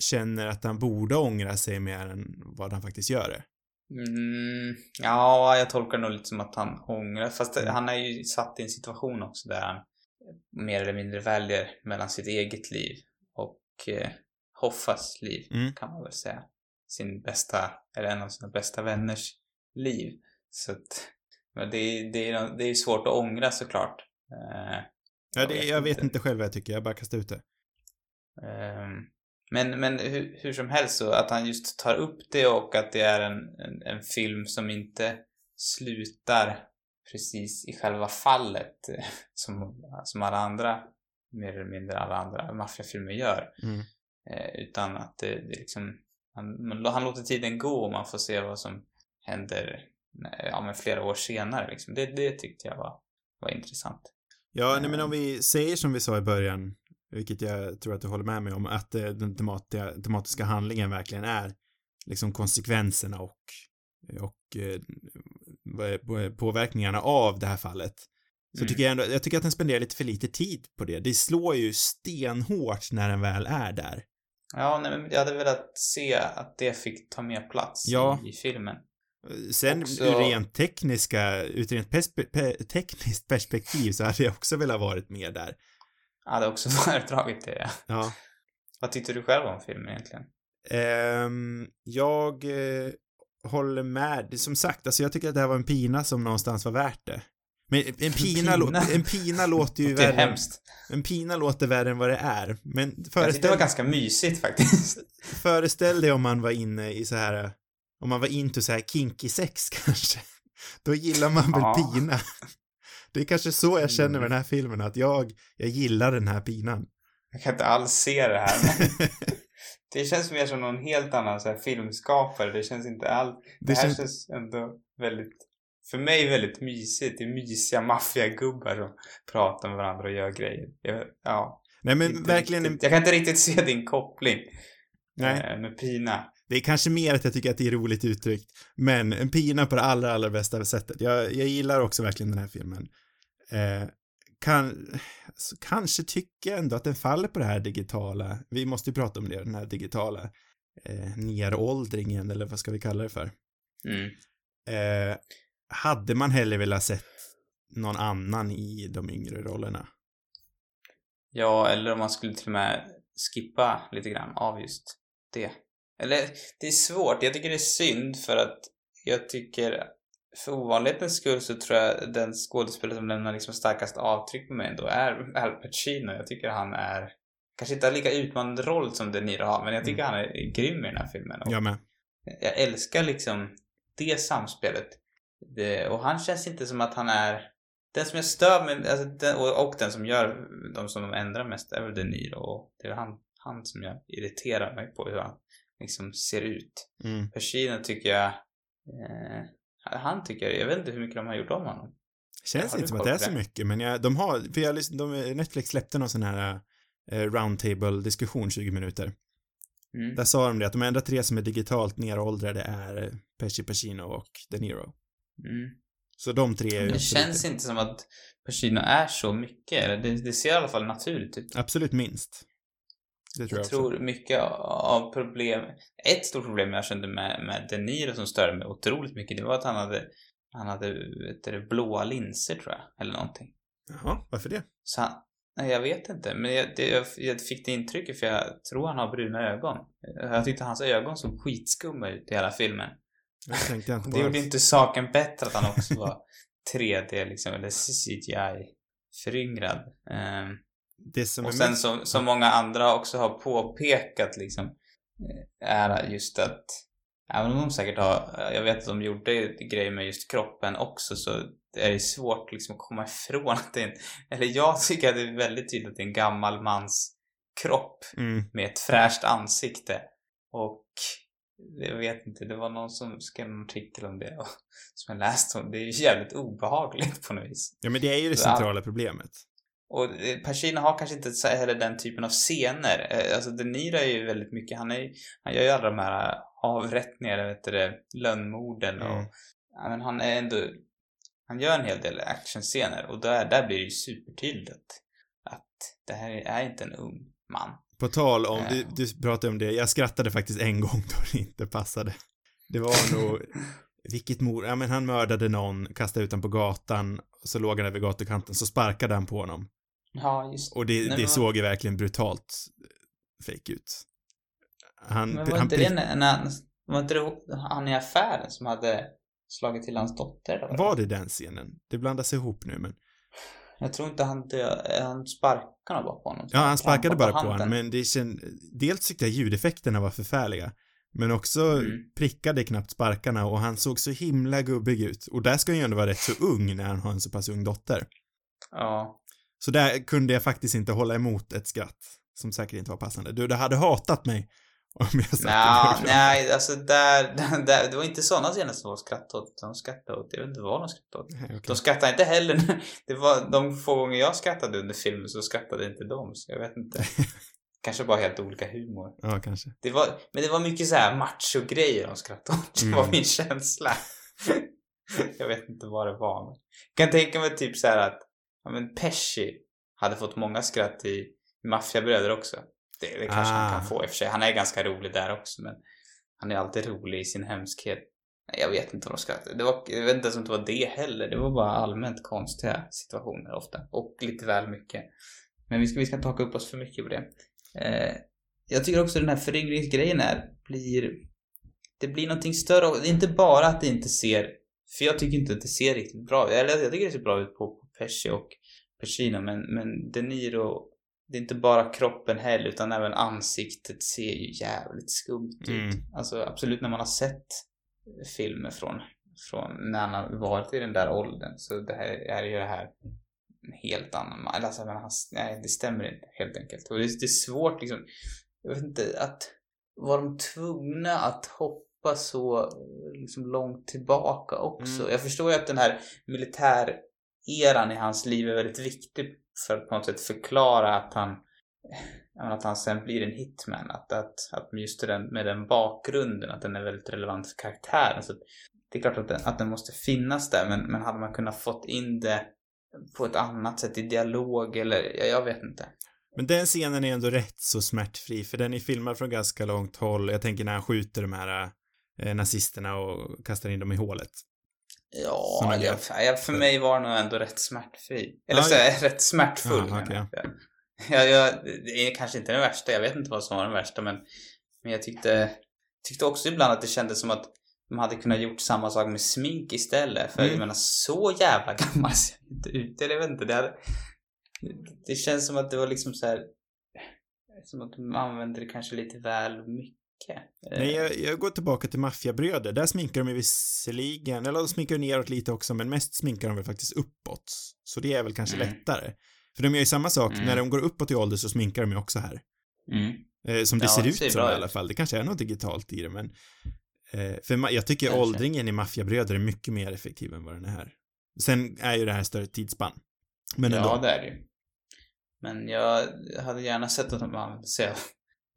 Speaker 1: känner att han borde ångra sig mer än vad han faktiskt gör det?
Speaker 2: Mm, ja, jag tolkar nog lite som att han ångrar. Fast
Speaker 1: Mm.
Speaker 2: han är ju satt i en situation också där han mer eller mindre väljer mellan sitt eget liv och eh, Hoffas liv,
Speaker 1: Mm.
Speaker 2: kan man väl säga. Sin bästa, eller en av sina bästa vänners liv. Så att, men det, är- det, är, det är ju svårt att ångra såklart. Eh,
Speaker 1: Ja, det, jag vet inte själv vad jag tycker. Jag bara kastar ut det.
Speaker 2: Ehm, Men, men hur, hur som helst så att han just tar upp det och att det är en, en, en film som inte slutar precis i själva fallet som, som alla andra, mer eller mindre alla andra maffiafilmer gör.
Speaker 1: Mm.
Speaker 2: Eh, utan att det, det liksom, han, han låter tiden gå och man får se vad som händer eh, ja, men flera år senare. Liksom. Det, det tyckte jag var, var intressant.
Speaker 1: Ja, nej, men om vi säger som vi sa i början, vilket jag tror att du håller med mig om, att eh, den tematiska, tematiska handlingen verkligen är liksom konsekvenserna och, och påverkningarna av det här fallet. Så
Speaker 2: Mm.
Speaker 1: tycker jag ändå, jag tycker att den spenderar lite för lite tid på det. Det slår ju stenhårt när den väl är där.
Speaker 2: Ja, nej, men jag hade velat se att det fick ta mer plats
Speaker 1: Ja.
Speaker 2: i, filmen.
Speaker 1: Sen
Speaker 2: Också-
Speaker 1: ur rent tekniska, ur rent perspe pe tekniskt perspektiv så hade jag också velat varit med där.
Speaker 2: Jag hade också föredragit det.
Speaker 1: Ja.
Speaker 2: Vad tyckte du själv om filmen egentligen?
Speaker 1: Ehm, jag eh, håller med. Som sagt, alltså jag tycker att det här var en pina som någonstans var värt det. Men en pina,
Speaker 2: Pina?
Speaker 1: lå- en pina låter ju värre.
Speaker 2: hemskt.
Speaker 1: En pina låter värre än vad det är. Men
Speaker 2: tyckte det
Speaker 1: föreställ,
Speaker 2: var ganska mysigt faktiskt.
Speaker 1: föreställ dig om man var inne i så här, om man var into så här kinky sex kanske. Då gillar man väl
Speaker 2: Ja.
Speaker 1: pina. Det är kanske så jag känner med
Speaker 2: Mm.
Speaker 1: den här filmen, att jag, jag gillar den här pinan.
Speaker 2: Jag kan inte alls se det här. Det känns mer som någon helt annan så här, filmskapare. Det känns inte alls... Det,
Speaker 1: Det
Speaker 2: här
Speaker 1: känns-
Speaker 2: känns... ändå väldigt... För mig väldigt mysigt. Det är mysiga maffiagubbar som pratar med varandra och gör grejer. Jag, ja.
Speaker 1: Nej men
Speaker 2: inte
Speaker 1: verkligen, en,
Speaker 2: riktigt, jag kan inte riktigt se din koppling
Speaker 1: nej.
Speaker 2: eh, med Pina.
Speaker 1: Det är kanske mer att jag tycker att det är roligt uttryckt, men en pina på det allra, allra bästa sättet. Jag, jag gillar också verkligen den här filmen. Eh, kan, kanske tycker ändå att den faller på det här digitala, vi måste ju prata om det, den här digitala eh, neråldringen, eller vad ska vi kalla det för?
Speaker 2: Mm.
Speaker 1: Eh, hade man hellre velat sett någon annan i de yngre rollerna?
Speaker 2: Ja, eller om man skulle till och med skippa lite grann av just det. Eller, det är svårt. Jag tycker det är synd för att jag tycker för ovanlighetens skull så tror jag den skådespelare som lämnar liksom starkast avtryck på mig ändå är Al Pacino. Jag tycker han är kanske inte har lika utmanande roll som De Niro har, men jag tycker han är grym i den här filmen. Och
Speaker 1: Jag med.
Speaker 2: jag älskar liksom det samspelet. Det, och han känns inte som att han är den som jag stör mig, alltså den, och, och den som gör, de som de ändrar mest är väl De Niro och det är han, han som jag irriterar mig på hur han liksom ser ut.
Speaker 1: Mm.
Speaker 2: Pacino tycker jag, eh, han tycker, jag vet inte hur mycket de har gjort om honom.
Speaker 1: Känns inte som att det är så mycket, men jag, de har, för jag, de, Netflix släppte någon sån här eh, roundtable-diskussion 20 minuter.
Speaker 2: Mm.
Speaker 1: Där sa de det att de enda tre som är digitalt neråldrade är eh, Pesci Pacino och De Niro.
Speaker 2: Mm.
Speaker 1: Så de tre är
Speaker 2: det känns inte som att Pacino är så mycket, eller det, det ser i alla fall naturligt ut.
Speaker 1: absolut minst. Det tror jag,
Speaker 2: Jag tror mycket av problem, ett stort problem jag kände med, med De Niro som störde mig otroligt mycket, det var att han hade, han hade, du, blåa linser tror jag, eller någonting.
Speaker 1: Jaha, varför det?
Speaker 2: Så han, nej jag vet inte, men jag, det, jag, jag fick det intrycket för jag tror han har bruna ögon. Jag tyckte hans ögon såg skitskumma ut i hela filmen.
Speaker 1: Det tänkte jag inte
Speaker 2: Det gjorde inte saken bättre att han också var 3D liksom, eller CGI-föryngrad. Um,
Speaker 1: Det som
Speaker 2: och sen som, som många andra också har påpekat liksom eh, är just att även om de säkert har, jag vet att de gjorde grejer med just kroppen också så är det svårt liksom att komma ifrån att det är en, eller jag tycker att det är väldigt tydligt att det är en gammal mans kropp
Speaker 1: Mm.
Speaker 2: med ett fräscht ansikte och jag vet inte, det var någon som skrev en artikel om det och, som jag läste om. Det är ju jävligt obehagligt på något vis.
Speaker 1: Ja, men det är ju det centrala problemet.
Speaker 2: Och eh, Pacino har kanske inte så heller den typen av scener. Eh, Alltså De Niro är ju väldigt mycket, han, är, han gör ju alla de här avrättningar, vet du det, lönnmorden och
Speaker 1: Mm.
Speaker 2: men han är ändå, han gör en hel del actionscener och där, där blir det ju supertydligt att, det här är inte en ung man.
Speaker 1: På tal om, du, du pratade om det, jag skrattade faktiskt en gång då det inte passade. Det var nog, vilket mord, ja men han mördade någon, kastade ut honom på gatan, så låg han över gatukanten, så sparkade han på honom.
Speaker 2: Ja, just
Speaker 1: Och det,
Speaker 2: Nej,
Speaker 1: det
Speaker 2: men-
Speaker 1: såg ju verkligen brutalt fake ut. Han,
Speaker 2: Men var
Speaker 1: han
Speaker 2: inte det när, när, var inte det han i affären som hade slagit till hans dotter? Eller
Speaker 1: var det den scenen? Det blandas ihop nu men.
Speaker 2: Jag tror inte han dö, han sparkade bara på honom.
Speaker 1: Ja, han sparkade bara på
Speaker 2: handen.
Speaker 1: honom, men det känd... Dels tyckte jag ljudeffekterna var förfärliga. Men också
Speaker 2: Mm.
Speaker 1: prickade knappt sparkarna och han såg så himla gubbig ut. Och där ska han ju ändå vara rätt så ung när han har en så pass ung dotter.
Speaker 2: Ja.
Speaker 1: Så där kunde jag faktiskt inte hålla emot ett skratt. Som säkert inte var passande. Du, du hade hatat mig Om jag sagt
Speaker 2: Nja,
Speaker 1: det.
Speaker 2: nej, alltså där, där, det var inte sådana scener som var skrattade åt. De skrattade åt, jag vet inte vad de skrattade åt.
Speaker 1: Nej, okej.
Speaker 2: De skrattade inte heller, det var de få gånger jag skrattade under filmen så skrattade inte de, så jag vet inte. Kanske bara helt olika humor.
Speaker 1: Ja, kanske.
Speaker 2: Det var, men det var mycket så här macho-grejer de skrattade åt. Det var
Speaker 1: Mm.
Speaker 2: min känsla. jag vet inte vad det var. Men jag kan tänka mig typ så här att, ja men Pesci hade fått många skratt i Maffiabröder också. Det, det kanske han
Speaker 1: Ah.
Speaker 2: kan få i och för sig. Han är ganska rolig där också men han är alltid rolig i sin hemskhet. Jag vet inte vad de skrattade. Det var, jag vet inte ens om det var det heller. Det var bara allmänt konstiga situationer ofta. Och lite väl mycket. Men vi ska, vi ska inte haka upp oss för mycket på det. Eh, jag tycker också den här föryngringsgrejen är, blir, det blir någonting större. Det är inte bara att det inte ser, för jag tycker inte att det ser riktigt bra ut. Eller jag tycker det ser bra ut på Pesci och Pacino, men, men De Niro, det är inte bara kroppen heller, utan även ansiktet ser ju jävligt skumt ut.
Speaker 1: Mm.
Speaker 2: Alltså absolut när man har sett filmer från, från när han har varit i den där åldern, så det här är ju det här en helt annan man. Alltså, men han, nej, det stämmer inte helt enkelt. Och det, det är svårt liksom. Jag vet inte, att var de tvungna att hoppa så liksom långt tillbaka också?
Speaker 1: Mm.
Speaker 2: Jag förstår ju att den här eran i hans liv är väldigt viktig för att på något sätt förklara att han att han sen blir en hitman. Att, att, att just den, med den bakgrunden, att den är väldigt relevant för karaktären. Så att det är klart att den, att den måste finnas där, men, men hade man kunnat fått in det på ett annat sätt i dialog eller, ja, jag vet inte.
Speaker 1: Men den scenen är ändå rätt så smärtfri, för den är filmad från ganska långt håll. Jag tänker när han skjuter de här eh, nazisterna och kastar in dem i hålet.
Speaker 2: Ja, jag, jag, för mig var den ändå rätt smärtfri. Eller så rätt smärtfull.
Speaker 1: Okej.
Speaker 2: jag. Jag, jag, det är kanske inte den värsta, jag vet inte vad som var den värsta, men, men jag tyckte, tyckte också ibland att det kändes som att de hade kunnat gjort samma sak med smink istället. För
Speaker 1: Mm.
Speaker 2: jag menar, så jävla gammal ser jag inte ut. Eller jag vet inte, det hade, Det känns som att det var liksom så här som att de använde det kanske lite väl mycket. Eh,
Speaker 1: Nej, jag, jag går tillbaka till Maffiabröder. Där sminkar de ju visserligen, eller de sminkar neråt lite också, men mest sminkar de väl faktiskt uppåt. Så det är väl kanske
Speaker 2: Mm.
Speaker 1: lättare. För de gör ju samma sak,
Speaker 2: Mm.
Speaker 1: när de går uppåt i ålder så sminkar de ju också här.
Speaker 2: Mm.
Speaker 1: Eh, som det
Speaker 2: Ja,
Speaker 1: ser ut
Speaker 2: ser
Speaker 1: som i alla fall. Det kanske är något digitalt i det, men eh, för jag tycker
Speaker 2: Kanske.
Speaker 1: åldringen i Maffiabröder är mycket mer effektiv än vad den är här. Sen är ju det här större tidsspann. Men ändå.
Speaker 2: Ja, det är det ju. Men jag hade gärna sett att sig av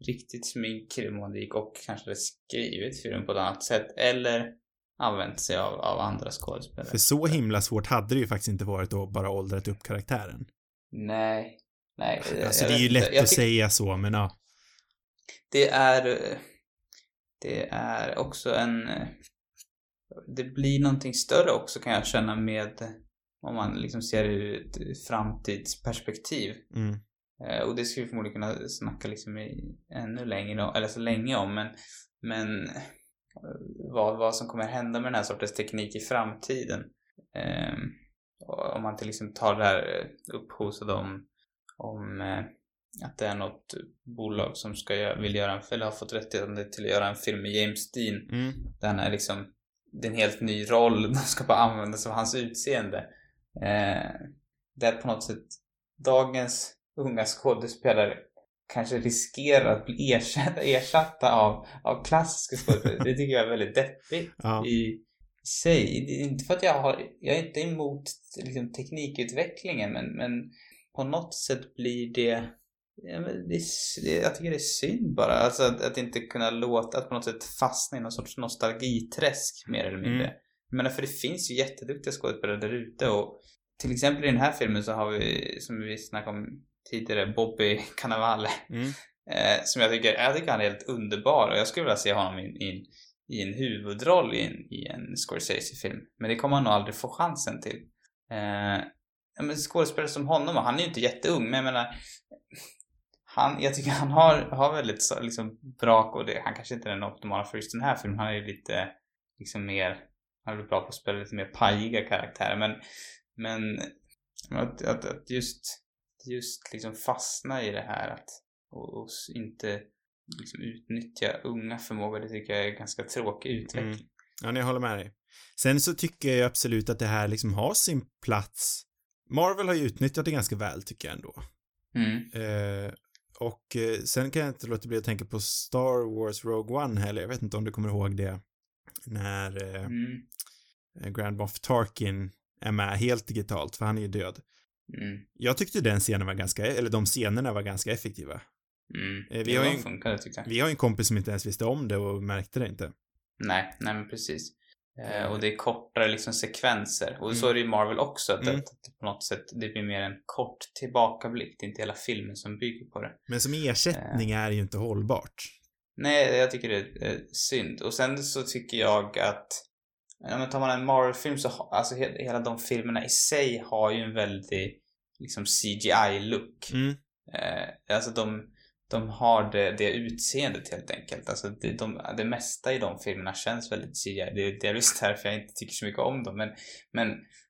Speaker 2: riktigt smink gick och kanske skrivit filmen på ett annat sätt. Eller använt sig av, av andra skådespelare.
Speaker 1: För så himla svårt hade det ju faktiskt inte varit att bara åldrat upp karaktären.
Speaker 2: Nej. Nej.
Speaker 1: Alltså det är ju lätt
Speaker 2: Jag
Speaker 1: att säga så, men ja.
Speaker 2: Det är... Det är också en... Det blir någonting större också kan jag känna med om man liksom ser det ur ett framtidsperspektiv.
Speaker 1: Mm.
Speaker 2: Eh, Och det ska vi förmodligen kunna snacka liksom i, ännu längre eller så länge om, men, men eh, vad, vad som kommer hända med den här sortens teknik i framtiden. Och om man till exempel tar det här eh, upphoset om, om att det är något bolag som ska göra, vill göra en, eller har fått rättighet till att göra en film med James Dean
Speaker 1: Mm.
Speaker 2: där han är liksom det är en helt ny roll, de ska bara använda sig av hans utseende. Eh, där på något sätt dagens unga skådespelare kanske riskerar att bli ersatta, ersatta av, av klassiska skådespelare. Det tycker jag är väldigt deppigt
Speaker 1: Ja.
Speaker 2: i, sig. Inte för att jag har, jag är inte emot liksom, teknikutvecklingen men, men på något sätt blir det Ja, men det, är s- det, jag tycker det är synd bara. Alltså att, att inte kunna låta, att på något sätt fastna i någon sorts nostalgiträsk mer eller mindre.
Speaker 1: Mm.
Speaker 2: Menar för det finns ju jätteduktiga skådespelare där ute och till exempel i den här filmen så har vi, som vi snackade om tidigare, Bobby Cannavale.
Speaker 1: Mm.
Speaker 2: Eh, som jag tycker, jag tycker han är helt underbar och jag skulle vilja se honom i, i, i en huvudroll i en, i en Scorsese-film. Men det kommer han nog aldrig få chansen till. Eh, men skådespelare som honom, och han är ju inte jätteung, men jag menar han, jag tycker han har, har väldigt så, liksom bra, och det, han kanske inte är den optimala för just den här filmen, han är ju lite liksom mer, han är bra på att spela lite mer pajiga karaktärer, men men att, att, att just, just liksom fastna i det här att och, och inte liksom utnyttja unga förmågor, det tycker jag är ganska tråkig utveckling.
Speaker 1: Mm. Ja, nej, jag håller med dig. Sen så tycker jag absolut att det här liksom har sin plats. Marvel har ju utnyttjat det ganska väl, tycker jag ändå.
Speaker 2: Mm.
Speaker 1: Eh, Och eh, sen kan jag inte låta bli att tänka på Star Wars Rogue One heller. Jag vet inte om du kommer ihåg det. När eh,
Speaker 2: Mm.
Speaker 1: Grand Moff Tarkin är med helt digitalt, för han är ju död.
Speaker 2: Mm.
Speaker 1: Jag tyckte den scenen var ganska, eller de scenerna var ganska effektiva.
Speaker 2: Mm.
Speaker 1: Eh, vi har ju-
Speaker 2: funkade.
Speaker 1: Vi har ju en kompis som inte ens visste om det och märkte det inte.
Speaker 2: Nej, nej men precis. Eh,
Speaker 1: Eh.
Speaker 2: och det är kortare liksom sekvenser. Och så
Speaker 1: Mm.
Speaker 2: är det i Marvel också, att,
Speaker 1: Mm.
Speaker 2: att, på något sätt det blir mer en kort tillbakablick. Det är inte hela filmen som bygger på det.
Speaker 1: Men som ersättning är det ju inte hållbart.
Speaker 2: Nej, jag tycker det är eh, synd. Och sen så tycker jag att Ja, men tar man en Marvel-film så ha, alltså he, hela de filmerna i sig har ju en väldigt liksom CGI-look.
Speaker 1: Mm.
Speaker 2: Eh, alltså de, de har det, det utseendet helt enkelt. Alltså det, de, det mesta i de filmerna känns väldigt CGI. Det är delvis därför jag inte tycker så mycket om dem. Men, men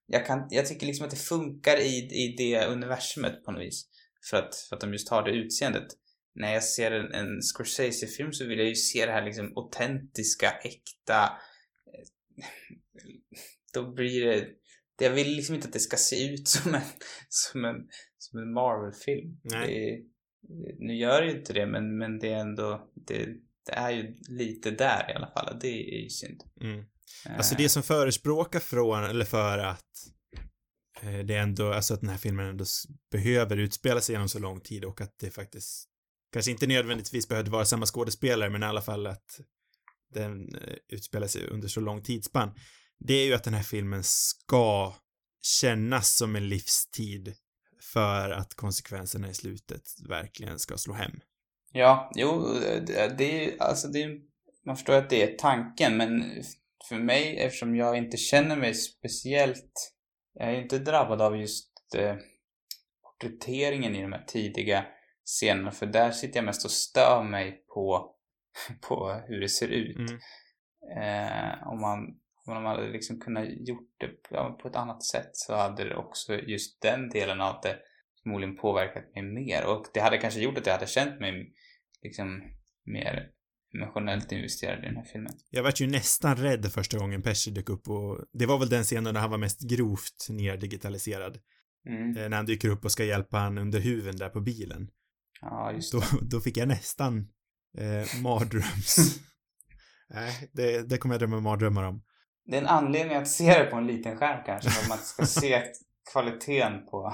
Speaker 2: jag, kan, jag tycker liksom att det funkar i, i det universumet på något vis. För att, för att de just har det utseendet. När jag ser en, en Scorsese-film så vill jag ju se det här liksom autentiska, äkta. Då blir det... Jag vill liksom inte att det ska se ut som en, som en, som en Marvel-film. Nu gör det ju inte det, men, men det är ändå... Det, det är ju lite där i alla fall, det är ju synd.
Speaker 1: Mm. Alltså
Speaker 2: Eh,
Speaker 1: det som förespråkar från, eller för att eh, det ändå, alltså att den här filmen ändå behöver utspela sig genom så lång tid och att det faktiskt kanske inte nödvändigtvis behövde vara samma skådespelare, men i alla fall att den eh, utspelar sig under så lång tidsspann. Det är ju att den här filmen ska kännas som en livstid för att konsekvenserna i slutet verkligen ska slå hem.
Speaker 2: Ja, jo, eh, det, är ju, alltså det är, man förstår att det är tanken, men för mig, eftersom jag inte känner mig speciellt, jag är inte drabbad av just eh, porträtteringen i de här tidiga scenerna, för där sitter jag mest och stör mig på, på hur det ser ut.
Speaker 1: Mm.
Speaker 2: Eh, om man om man hade liksom kunnat gjort det på ett annat sätt så hade det också just den delen av det förmodligen påverkat mig mer. Och det hade kanske gjort att jag hade känt mig liksom mer emotionellt investerad i den här filmen.
Speaker 1: Jag vart ju nästan rädd första gången Pesci dök upp och det var väl den scenen där han var mest grovt nerdigitaliserad.
Speaker 2: Mm.
Speaker 1: Eh, när han dyker upp och ska hjälpa han under huven där på bilen.
Speaker 2: Ja, just
Speaker 1: Då,
Speaker 2: det.
Speaker 1: då fick jag nästan eh, mardröms... Nej, det, det kommer jag drömma mardrömmar om.
Speaker 2: Det är en anledning att se det på en liten skärm kanske, för att man ska se kvaliteten på...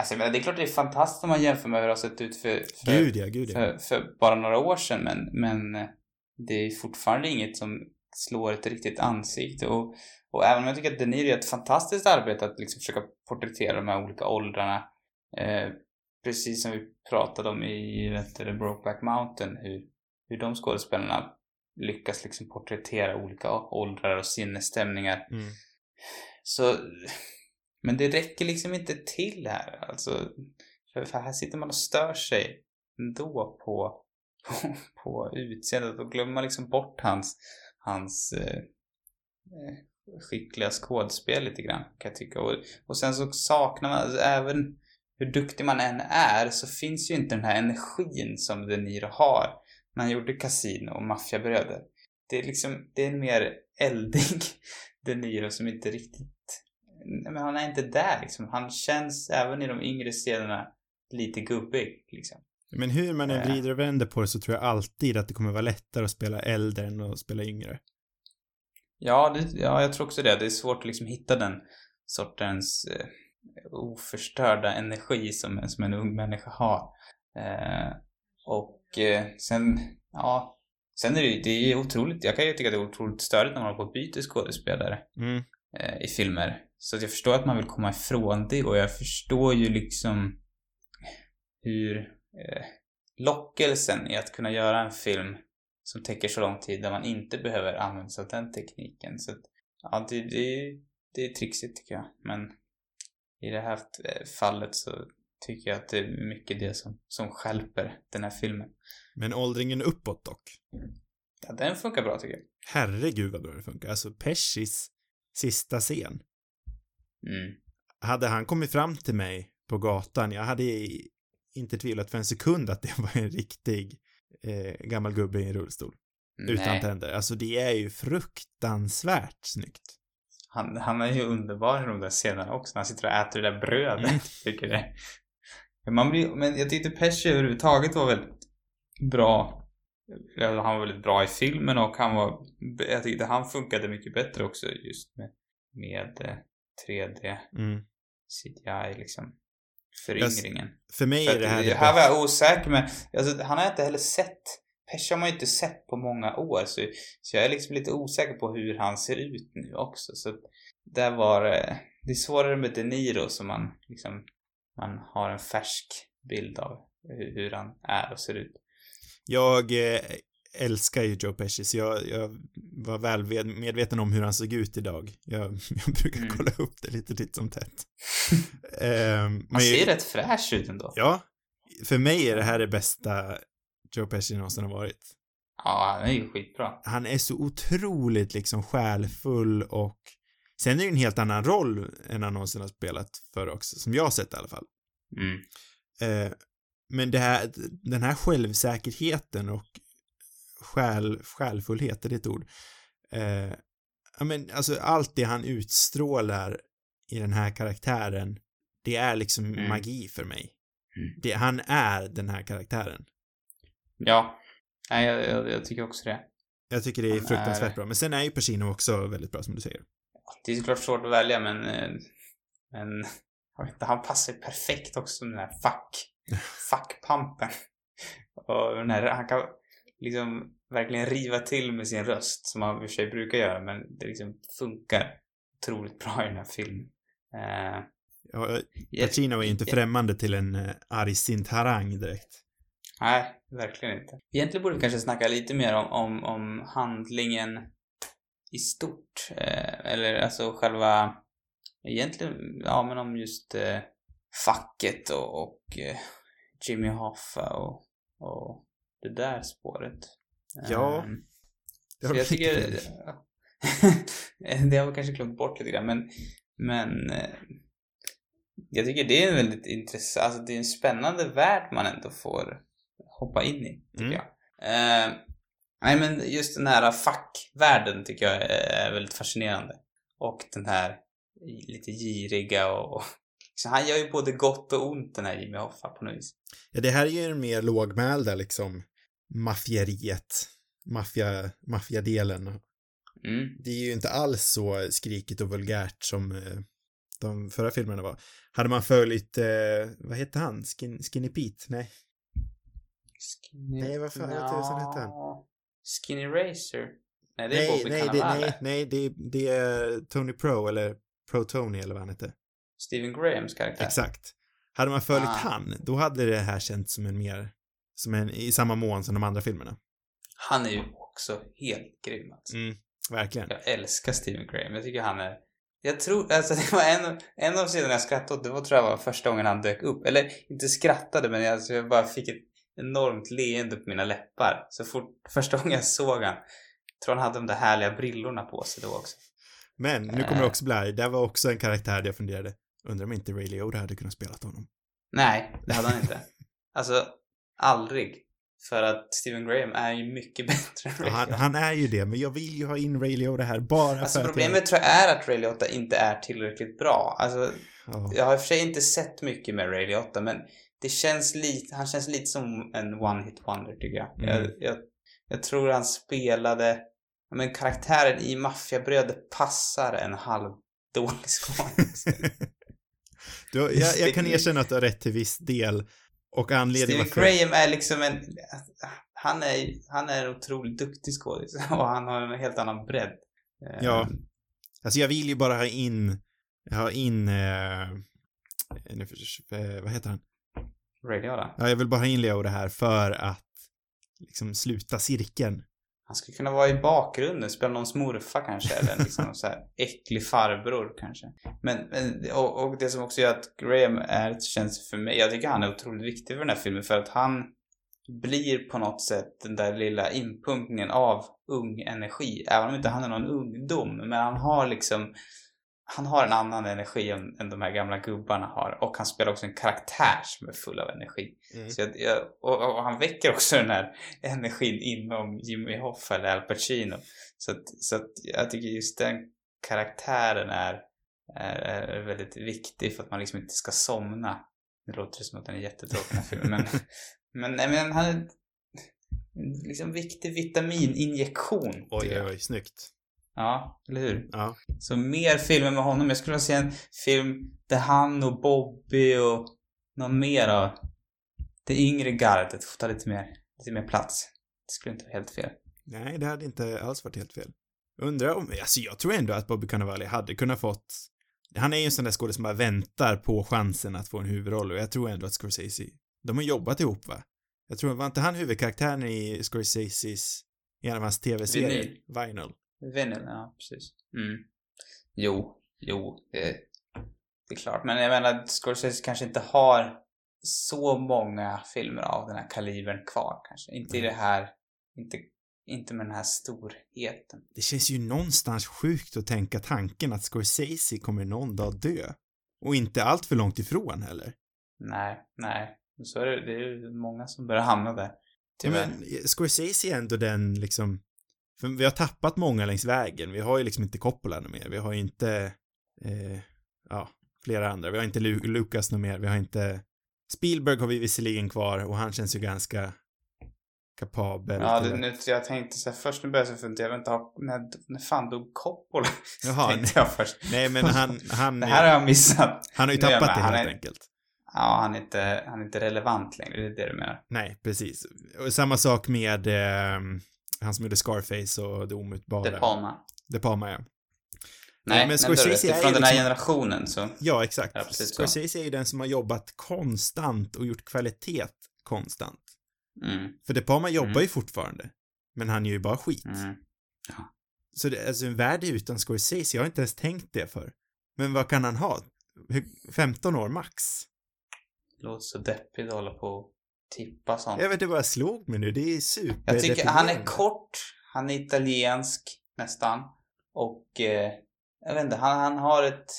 Speaker 2: Alltså jag menar, det är klart det är fantastiskt om man jämför med hur det har sett ut för, för,
Speaker 1: Gud ja, gud ja.
Speaker 2: för, för bara några år sedan, men, men det är fortfarande inget som slår ett riktigt ansikte. Och, och även om jag tycker att De Niro gör ett fantastiskt arbete att liksom försöka porträttera de här olika åldrarna, eh, precis som vi pratade om i vet Brokeback Mountain, hur, hur de skådespelarna lyckas liksom porträttera olika åldrar och sinnesstämningar.
Speaker 1: Mm.
Speaker 2: Så, men det räcker liksom inte till här. Alltså, för, för här sitter man och stör sig ändå på, på, på utseendet och glömmer man liksom bort hans, hans eh, eh, skickliga skådespel lite grann, kan jag tycka. Och, och sen så saknar man, alltså, även hur duktig man än är, så finns ju inte den här energin som De Niro har när han gjorde Casino och Maffiabröder. Det är liksom, det är en mer eldig De Niro som inte riktigt men han är inte där liksom. Han känns även i de yngre scenerna lite gubbig liksom.
Speaker 1: Men hur man än
Speaker 2: Eh.
Speaker 1: vrider och vänder på det så tror jag alltid att det kommer vara lättare att spela äldre än att spela yngre.
Speaker 2: Ja, det, ja, jag tror också det. Det är svårt att liksom hitta den sortens eh, oförstörda energi som, som en ung människa har. Eh, och eh, sen, ja, sen är det ju, det är otroligt, jag kan ju tycka det är otroligt störigt när man håller på och byter skådespelare
Speaker 1: Mm.
Speaker 2: eh, i filmer. Så att jag förstår att man vill komma ifrån det och jag förstår ju liksom hur eh, lockelsen i att kunna göra en film som täcker så lång tid där man inte behöver använda sig av den tekniken. Så att, ja, det, det, det är trixigt tycker jag. Men i det här eh, fallet så tycker jag att det är mycket det som, som skälper den här filmen.
Speaker 1: Men åldringen uppåt dock.
Speaker 2: Ja, den funkar bra tycker jag.
Speaker 1: Herregud vad bra det funkar. Alltså Pescis sista scen.
Speaker 2: Mm.
Speaker 1: Hade han kommit fram till mig på gatan, jag hade inte tvivlat för en sekund att det var en riktig eh, gammal gubbe i en rullstol. Utan
Speaker 2: Nej,
Speaker 1: tänder. Alltså det är ju fruktansvärt snyggt.
Speaker 2: Han, han är ju underbar i de där scenerna också. när Han sitter och äter det där brödet.
Speaker 1: Mm.
Speaker 2: Tycker det. Man blir, men jag tyckte Pesci överhuvudtaget var väldigt bra. Han var väldigt bra i filmen och han var... Jag tyckte han funkade mycket bättre också just med, med eh, 3D
Speaker 1: Mm.
Speaker 2: CGI liksom. Föryngringen.
Speaker 1: För mig
Speaker 2: För
Speaker 1: är det här
Speaker 2: att,
Speaker 1: det
Speaker 2: här var jag osäker med, alltså han har jag inte heller sett. Pesci har man ju inte sett på många år så, så jag är liksom lite osäker på hur han ser ut nu också. Så där var det, det är svårare med De Niro som man liksom, man har en färsk bild av hur, hur han är och ser ut.
Speaker 1: Jag eh, älskar ju Joe Pesci, så jag, jag var väl medveten om hur han såg ut idag. Jag, jag brukar
Speaker 2: Mm.
Speaker 1: kolla upp det lite titt som tätt. Ehm,
Speaker 2: Han ser rätt fräsch ut ändå.
Speaker 1: Ja, för mig är det här det bästa Joe Pesci någonsin har varit.
Speaker 2: Ja, han är ju skitbra.
Speaker 1: Han är så otroligt liksom själfull och sen är det ju en helt annan roll än han någonsin har spelat för också, som jag har sett i alla fall.
Speaker 2: Mm.
Speaker 1: Eh, men det här, den här självsäkerheten och själ, själfullhet, är det ett ord? Eh, ja men alltså allt det han utstrålar i den här karaktären, det är liksom
Speaker 2: Mm.
Speaker 1: magi för mig.
Speaker 2: Mm.
Speaker 1: Det, han är den här karaktären.
Speaker 2: Ja. Nej, jag, jag, jag tycker också det.
Speaker 1: Jag tycker det är
Speaker 2: Han
Speaker 1: fruktansvärt
Speaker 2: är-
Speaker 1: bra. Men sen är ju Pacino också väldigt bra som du säger.
Speaker 2: Det är såklart svårt att välja men, eh, men jag vet inte, han passar ju perfekt också som den här fuck, fuckpampen. Och den här, han kan liksom verkligen riva till med sin röst som han i och för sig brukar göra men det liksom funkar otroligt bra i den här filmen. Eh,
Speaker 1: Ja, Pacino är ju inte främmande till en uh, argsint harang direkt.
Speaker 2: Nej, verkligen inte. Egentligen borde vi kanske snacka lite mer om, om, om handlingen i stort. Eh, eller alltså själva, egentligen, ja men om just eh, facket och, och eh, Jimmy Hoffa och, och det där spåret.
Speaker 1: Ja,
Speaker 2: Ehm,
Speaker 1: Det har
Speaker 2: jag tycker... det har vi kanske glömt bort lite grann, men, men eh, jag tycker det är en väldigt intressant, alltså det är en spännande värld man ändå får hoppa in i, tycker
Speaker 1: Mm.
Speaker 2: jag. Eh, nej men just den här fackvärlden tycker jag är väldigt fascinerande. Och den här lite giriga och, och så han gör ju både gott och ont den här Jimmy Hoffa på något vis.
Speaker 1: Ja, det här är ju den mer lågmälda liksom maffieriet. Maffia, maffiadelen.
Speaker 2: Mm.
Speaker 1: Det är ju inte alls så skrikigt och vulgärt som eh, de förra filmerna var. Hade man följt, eh, vad hette han? Skin, Skinny Pete? Nej.
Speaker 2: Skinny...
Speaker 1: Nej, vad fan tusan hette han?
Speaker 2: Skinny Racer? Nej, det är
Speaker 1: Nej,
Speaker 2: Bobby
Speaker 1: nej, det, nej, nej, det, det är Tony Pro eller Pro Tony eller vad han hette.
Speaker 2: Stephen Grahams karaktär.
Speaker 1: Exakt. Hade man följt
Speaker 2: Ah.
Speaker 1: han, då hade det här känts som en mer, som en, i samma mån som de andra filmerna.
Speaker 2: Han är ju också helt grym alltså.
Speaker 1: Mm, verkligen.
Speaker 2: Jag älskar Stephen Graham. Jag tycker han är... Jag tror, alltså det var en, en av scenerna jag skrattade åt, det var tror jag var första gången han dök upp. Eller inte skrattade, men alltså, jag bara fick ett enormt leende på mina läppar. Så fort, första gången jag såg han, tror han hade de där härliga brillorna på sig då också.
Speaker 1: Men, nu kommer
Speaker 2: Eh.
Speaker 1: det också bli. Det var också en karaktär där jag funderade, undrar om inte Ray Liotta hade kunnat spela honom.
Speaker 2: Nej, det hade han inte. Alltså, aldrig. För att Stephen Graham är ju mycket bättre än Ray
Speaker 1: han, han är ju det, men jag vill ju ha in Ray Liotta här bara
Speaker 2: Alltså
Speaker 1: för att
Speaker 2: problemet tror jag är att Ray Liotta inte är tillräckligt bra. Alltså,
Speaker 1: jag... Ja.
Speaker 2: jag har i och för sig inte sett mycket med Ray Liotta, men det känns lite, han känns lite som en one-hit wonder tycker jag.
Speaker 1: Mm.
Speaker 2: jag. Jag jag tror han spelade, men karaktären i Maffiabrödet passar en halv dålig
Speaker 1: du, jag, jag kan erkänna att du har rätt till viss del. Och anledningen varför...
Speaker 2: Graham är liksom en, han är, han är en otroligt duktig skådis och han har en helt annan bredd.
Speaker 1: Ja. Alltså jag vill ju bara ha in, ha in, eh, nu, eh, vad heter han?
Speaker 2: Ray Liotta.
Speaker 1: Ja, jag vill bara ha in Leo det här för att liksom sluta cirkeln.
Speaker 2: Han skulle kunna vara i bakgrunden, spela någon smurfa kanske, eller liksom så här äcklig farbror kanske. Men, men och, och det som också gör att Graham är, känns för mig, jag tycker han är otroligt viktig för den här filmen för att han blir på något sätt den där lilla inpumpningen av ung energi. Även om inte han är någon ungdom, men han har liksom han har en annan energi än, än de här gamla gubbarna har. Och han spelar också en karaktär som är full av energi.
Speaker 1: Mm.
Speaker 2: Så jag, jag, och, och han väcker också den här energin inom Jimmy Hoffa eller Al Pacino. Så att, så att jag tycker just den karaktären är, är, är väldigt viktig för att man liksom inte ska somna Det låter som att den är jättetråkig den här filmen, men, men, nej, men han är en liksom viktig vitamininjektion.
Speaker 1: Oj, oj, oj, snyggt.
Speaker 2: Ja, eller hur?
Speaker 1: Ja.
Speaker 2: Så mer filmer med honom. Jag skulle vilja se en film där han och Bobby och någon mer av det yngre gardet får ta lite mer, lite mer plats. Det skulle inte vara helt fel.
Speaker 1: Nej, det hade inte alls varit helt fel. Undrar om, alltså jag tror ändå att Bobby Cannavale hade kunnat fått, han är ju en sån där skådespelare som bara väntar på chansen att få en huvudroll och jag tror ändå att Scorsese, de har jobbat ihop va? Jag tror, var inte han huvudkaraktären i Scorseses, i en av hans tv-serier?
Speaker 2: Vinyl.
Speaker 1: Vinyl.
Speaker 2: Vinyl, ja precis. Mm. Jo, jo, det, det är klart. Men jag menar, Scorsese kanske inte har så många filmer av den här kalibern kvar kanske. Inte i det här, inte, inte med den här storheten.
Speaker 1: Det känns ju någonstans sjukt att tänka tanken att Scorsese kommer någon dag dö. Och inte allt för långt ifrån heller.
Speaker 2: Nej, nej. Så är det, det är ju många som börjar hamna där.
Speaker 1: Ja,
Speaker 2: Tyvärr.
Speaker 1: men Scorsese är ändå den liksom, för vi har tappat många längs vägen. Vi har ju liksom inte Coppola något mer. Vi har ju inte, eh, ja, flera andra. Vi har inte Lu Lucas något mer. Vi har inte, Spielberg har vi visserligen kvar och han känns ju ganska kapabel.
Speaker 2: Ja, det, nu, jag tänkte så här, först nu började jag fundera, vänta, har- när, när fan dog Coppola?
Speaker 1: Jaha,
Speaker 2: tänkte jag först.
Speaker 1: nej men han, han,
Speaker 2: Det här har jag missat.
Speaker 1: han har ju
Speaker 2: nu
Speaker 1: tappat det helt
Speaker 2: är-
Speaker 1: enkelt.
Speaker 2: Ja, han är inte, han är inte relevant längre, det är det du menar.
Speaker 1: Nej, precis. Och samma sak med eh, han som gjorde Scarface och Det omutbara.
Speaker 2: De Palma.
Speaker 1: De Palma, ja.
Speaker 2: Nej,
Speaker 1: men
Speaker 2: men
Speaker 1: Scorsese är
Speaker 2: Från den här
Speaker 1: liksom-
Speaker 2: generationen så.
Speaker 1: Ja, exakt.
Speaker 2: Ja, precis.
Speaker 1: Scorsese är ju den som har jobbat konstant och gjort kvalitet konstant.
Speaker 2: Mm,
Speaker 1: För De Palma jobbar
Speaker 2: Mm.
Speaker 1: ju fortfarande. Men han gör ju bara skit.
Speaker 2: mm.
Speaker 1: Så det, alltså en värld utan Scorsese, jag har inte ens tänkt det för. Men vad kan han ha? Hur- 15 år max?
Speaker 2: Låter så deppigt att hålla på och tippa sånt.
Speaker 1: Jag vet inte vad jag slog mig nu, det är super
Speaker 2: Jag tycker han är kort, han är italiensk nästan. Och eh, jag vet inte, han, han har ett...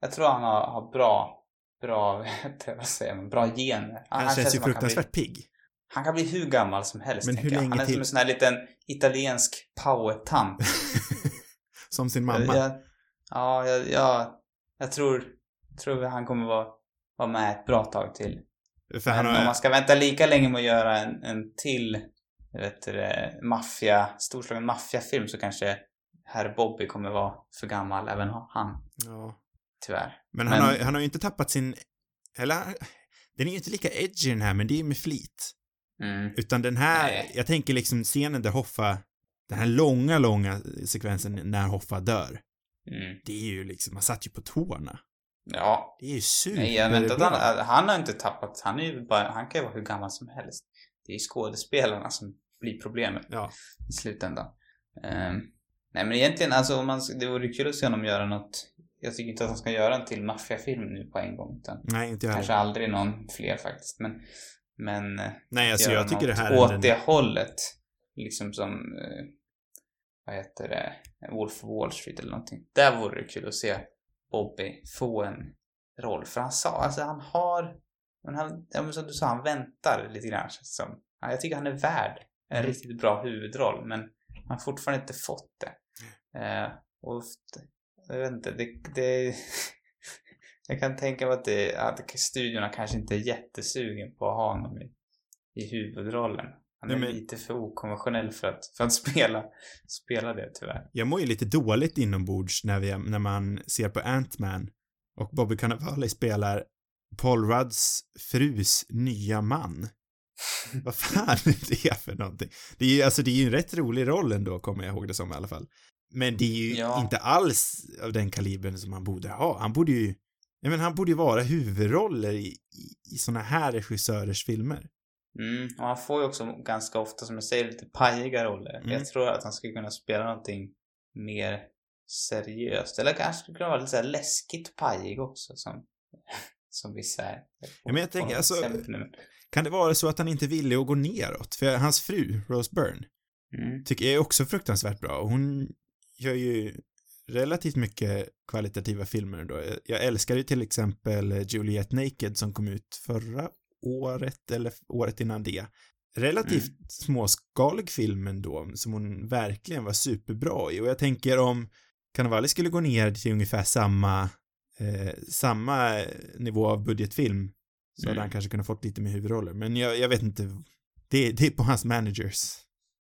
Speaker 2: Jag tror han har, har bra, bra, vad säger man, bra gener.
Speaker 1: Han, känns ju
Speaker 2: han
Speaker 1: fruktansvärt
Speaker 2: Bli,
Speaker 1: pigg.
Speaker 2: han kan bli hur gammal som helst,
Speaker 1: Men hur
Speaker 2: jag.
Speaker 1: länge
Speaker 2: Han är
Speaker 1: till?
Speaker 2: som en sån här liten italiensk power-tant.
Speaker 1: Som sin mamma.
Speaker 2: Jag, ja, jag, jag, jag tror, tror han kommer vara, vara med ett bra tag till.
Speaker 1: För
Speaker 2: Men om
Speaker 1: har,
Speaker 2: man ska vänta lika länge med att göra en, en till, vet det, maffia, storslagen maffiafilm så kanske herr Bobby kommer vara för gammal, även han,
Speaker 1: ja.
Speaker 2: tyvärr.
Speaker 1: Men, han,
Speaker 2: Men-
Speaker 1: har, han har ju inte tappat sin, eller den är ju inte lika edgy den här, men det är ju med flit.
Speaker 2: Mm.
Speaker 1: Utan den här,
Speaker 2: Nej.
Speaker 1: jag tänker liksom scenen där Hoffa, den här långa, långa sekvensen när Hoffa dör.
Speaker 2: Mm.
Speaker 1: Det är ju liksom, man satt ju på tårna.
Speaker 2: Ja,
Speaker 1: Det är ju superbra.
Speaker 2: nej, jag väntar att han, han har inte tappat, han är ju bara, han kan ju vara hur gammal som helst. Det är ju skådespelarna som blir problemet.
Speaker 1: Ja.
Speaker 2: i slutändan. Ehm, nej men egentligen, alltså om man, det vore kul att se honom göra något. Jag tycker inte att han ska göra en till maffiafilm nu på en gång. Utan
Speaker 1: Nej, inte jag
Speaker 2: kanske
Speaker 1: heller.
Speaker 2: aldrig någon fler faktiskt. Men, men eh,
Speaker 1: Nej, alltså jag tycker det här
Speaker 2: åt
Speaker 1: är den,
Speaker 2: det hållet. Liksom som, eh, vad heter det, Wolf of Wall Street eller någonting. Där vore det kul att se Bobby få en roll. För han sa, alltså han har, men han, ja, som du sa, han väntar lite grann som. Ja, jag tycker han är värd en
Speaker 1: Mm.
Speaker 2: riktigt bra huvudroll, men han har fortfarande inte fått det. Eh, och jag vet inte, det, det jag kan tänka mig att, det, att studiorna kanske inte är jättesugen på att ha honom i, i huvudrollen. Han
Speaker 1: Nej,
Speaker 2: är
Speaker 1: men-
Speaker 2: lite för okonventionell för att, för att spela, spela det tyvärr.
Speaker 1: jag mår ju lite dåligt inombords när, vi, när man ser på Ant-Man och Bobby Cannavale spelar Paul Rudds frus nya man. Vad fan är det för någonting? Det är ju, alltså det är ju en rätt rolig roll ändå, kommer jag ihåg det som i alla fall. Men det är ju
Speaker 2: Ja.
Speaker 1: inte alls av den kalibern som han borde ha. Han borde ju, jag menar han borde ju vara huvudroller i, i, i såna här regissörers filmer.
Speaker 2: Mm, och han får ju också ganska ofta, som jag säger, lite pajiga roller.
Speaker 1: Mm.
Speaker 2: Jag tror att han skulle kunna spela någonting mer seriöst. Eller kanske skulle kunna vara lite så läskigt pajig också, som, som vissa är.
Speaker 1: Ja, men jag tänker, alltså-. Kan det vara så att han inte ville att gå neråt? För hans fru, Rose Byrne,
Speaker 2: Mm.
Speaker 1: tycker jag är också fruktansvärt bra. Hon gör ju relativt mycket kvalitativa filmer då. Jag älskar ju till exempel Juliet Naked som kom ut förra året eller året innan det. Relativt småskalig film ändå, som hon verkligen var superbra i. Och jag tänker om Cannavale skulle gå ner till ungefär samma, eh, samma nivå av budgetfilm Så hade
Speaker 2: Mm.
Speaker 1: han kanske kunnat fått lite mer huvudroller. Men jag, jag vet inte. Det, det är på hans managers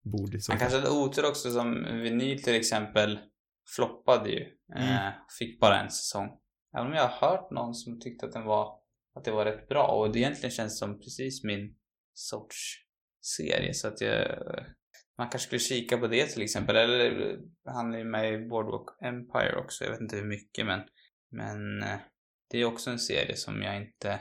Speaker 1: bord
Speaker 2: Han kanske hade otur också som Vinyl till exempel floppade ju.
Speaker 1: Mm.
Speaker 2: Eh, fick bara en säsong. Även om jag har hört någon som tyckte att den var att det var rätt bra och det egentligen känns som precis min sorts serie så att jag man kanske skulle kika på det till exempel eller han är med i Boardwalk Empire också jag vet inte hur mycket men men eh, det är också en serie som jag inte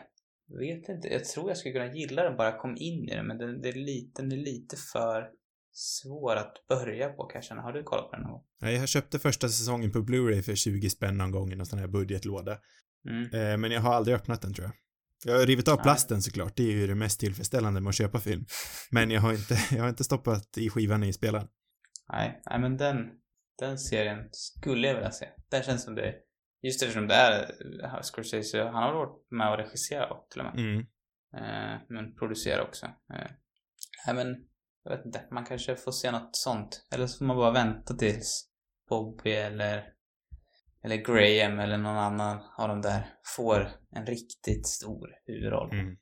Speaker 2: vet inte jag tror jag skulle kunna gilla den bara kom in i den men den, det är lite, den är lite för svår att börja på kan jag känna. Har du kollat på den någon gång?
Speaker 1: Nej, Jag köpte första säsongen på Blu-ray för 20 spänn någon gång i någon sån här budgetlåda.
Speaker 2: Mm.
Speaker 1: Eh, men jag har aldrig öppnat den tror jag. Jag har rivit av plasten såklart, det är ju det mest tillfredsställande med att köpa film. Men jag har inte, jag har inte stoppat i skivan i spelaren.
Speaker 2: Nej, nej men den, den serien skulle jag vilja se. Den känns som det, just eftersom det är eh, Scorsese, han har varit med och regisserat till och med.
Speaker 1: Mm.
Speaker 2: Eh, men producerar också. Eh, nej men, jag vet inte, man kanske får se något sånt. Eller så får man bara vänta tills Bobby eller, eller Graham eller någon annan av de där får en riktigt stor huvudroll.
Speaker 1: Mm.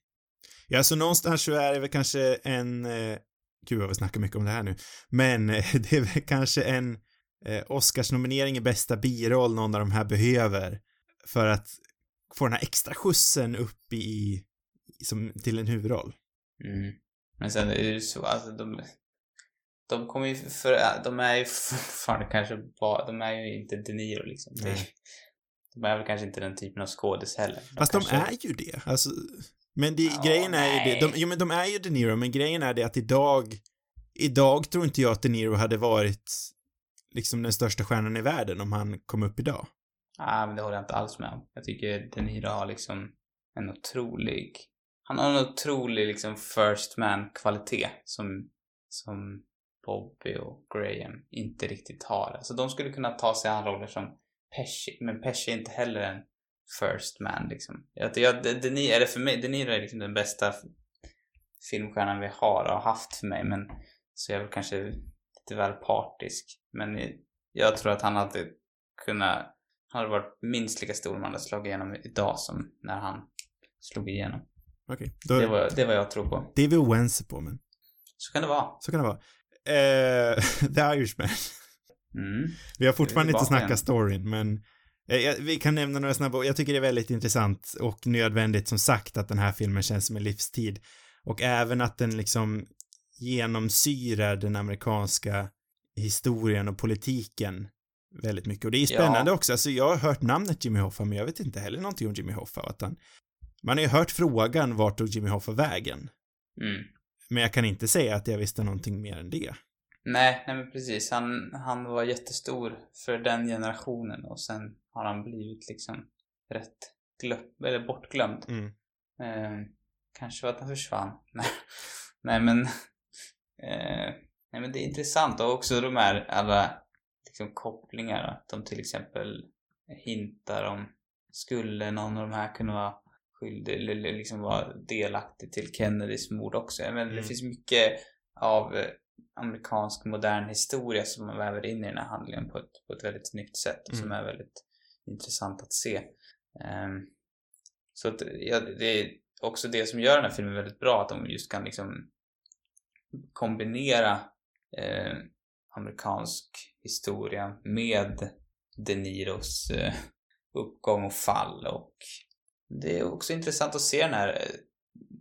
Speaker 1: Ja, så någonstans så är det väl kanske en, eh, gud vad vi snackar mycket om det här nu, men eh, det är väl kanske en eh, Oscarsnominering i bästa biroll någon av de här behöver för att få den här extra skjutsen upp i, som, till en huvudroll.
Speaker 2: Mm. Men sen är det ju så, alltså de... De kommer ju för, de är ju fortfarande kanske bara, de är ju inte De Niro liksom.
Speaker 1: Nej.
Speaker 2: de är väl kanske inte den typen av skådis heller.
Speaker 1: Fast
Speaker 2: kanske,
Speaker 1: de är ju det, alltså, men det,
Speaker 2: Ja,
Speaker 1: grejen är ju det, de,
Speaker 2: nej.
Speaker 1: jo men de är ju De Niro, men grejen är det att idag, idag tror inte jag att De Niro hade varit liksom den största stjärnan i världen om han kom upp idag.
Speaker 2: Ja, men det håller jag inte alls med om. Jag tycker De Niro har liksom en otrolig... Han har en otrolig liksom first man-kvalitet som, som Bobby och Graham inte riktigt har. Alltså de skulle kunna ta sig an roller som Pesci, men Pesci är inte heller en first man liksom. Jag, jag, De, Niro, eller för mig, De Niro är liksom den bästa filmstjärnan vi har och har haft för mig, men så jag är väl kanske lite väl partisk. Men jag tror att han hade kunnat han hade varit minst lika stor om han hade slagit igenom idag som när han slog igenom.
Speaker 1: Okej, då,
Speaker 2: Det var, det var jag tror på.
Speaker 1: det är vi oense på, men
Speaker 2: Så kan det vara.
Speaker 1: så kan det vara. Eh, The Irishman.
Speaker 2: Mm.
Speaker 1: Vi har fortfarande inte snackat
Speaker 2: igen.
Speaker 1: storyn, men eh, vi kan nämna några snabba, jag tycker det är väldigt intressant och nödvändigt som sagt att den här filmen känns som en livstid. Och även att den liksom genomsyrar den amerikanska historien och politiken väldigt mycket. Och det är
Speaker 2: Ja.
Speaker 1: spännande också, alltså jag har hört namnet Jimmy Hoffa, men jag vet inte heller någonting om Jimmy Hoffa. han, man har ju hört frågan vart tog Jimmy Hoffa vägen?
Speaker 2: Mm.
Speaker 1: Men jag kan inte säga att jag visste någonting mer än det.
Speaker 2: Nej, nej men precis. Han, han var jättestor för den generationen och sen har han blivit liksom rätt glöm, eller bortglömd.
Speaker 1: Mm.
Speaker 2: Eh, kanske för att han försvann. Nej, men... Eh, nej men det är intressant och också de här alla liksom kopplingar. Att de till exempel hintar om skulle någon av de här kunna vara skyldig eller liksom vara delaktig till Kennedys mord också. Menar,
Speaker 1: Mm.
Speaker 2: Det finns mycket av eh, amerikansk modern historia som man väver in i den här handlingen på ett, på ett väldigt snyggt sätt och som
Speaker 1: Mm.
Speaker 2: är väldigt intressant att se. Ehm, så att, ja, det är också det som gör den här filmen väldigt bra, att de just kan liksom kombinera eh, amerikansk historia med De Niros eh, uppgång och fall och det är också intressant att se den här eh,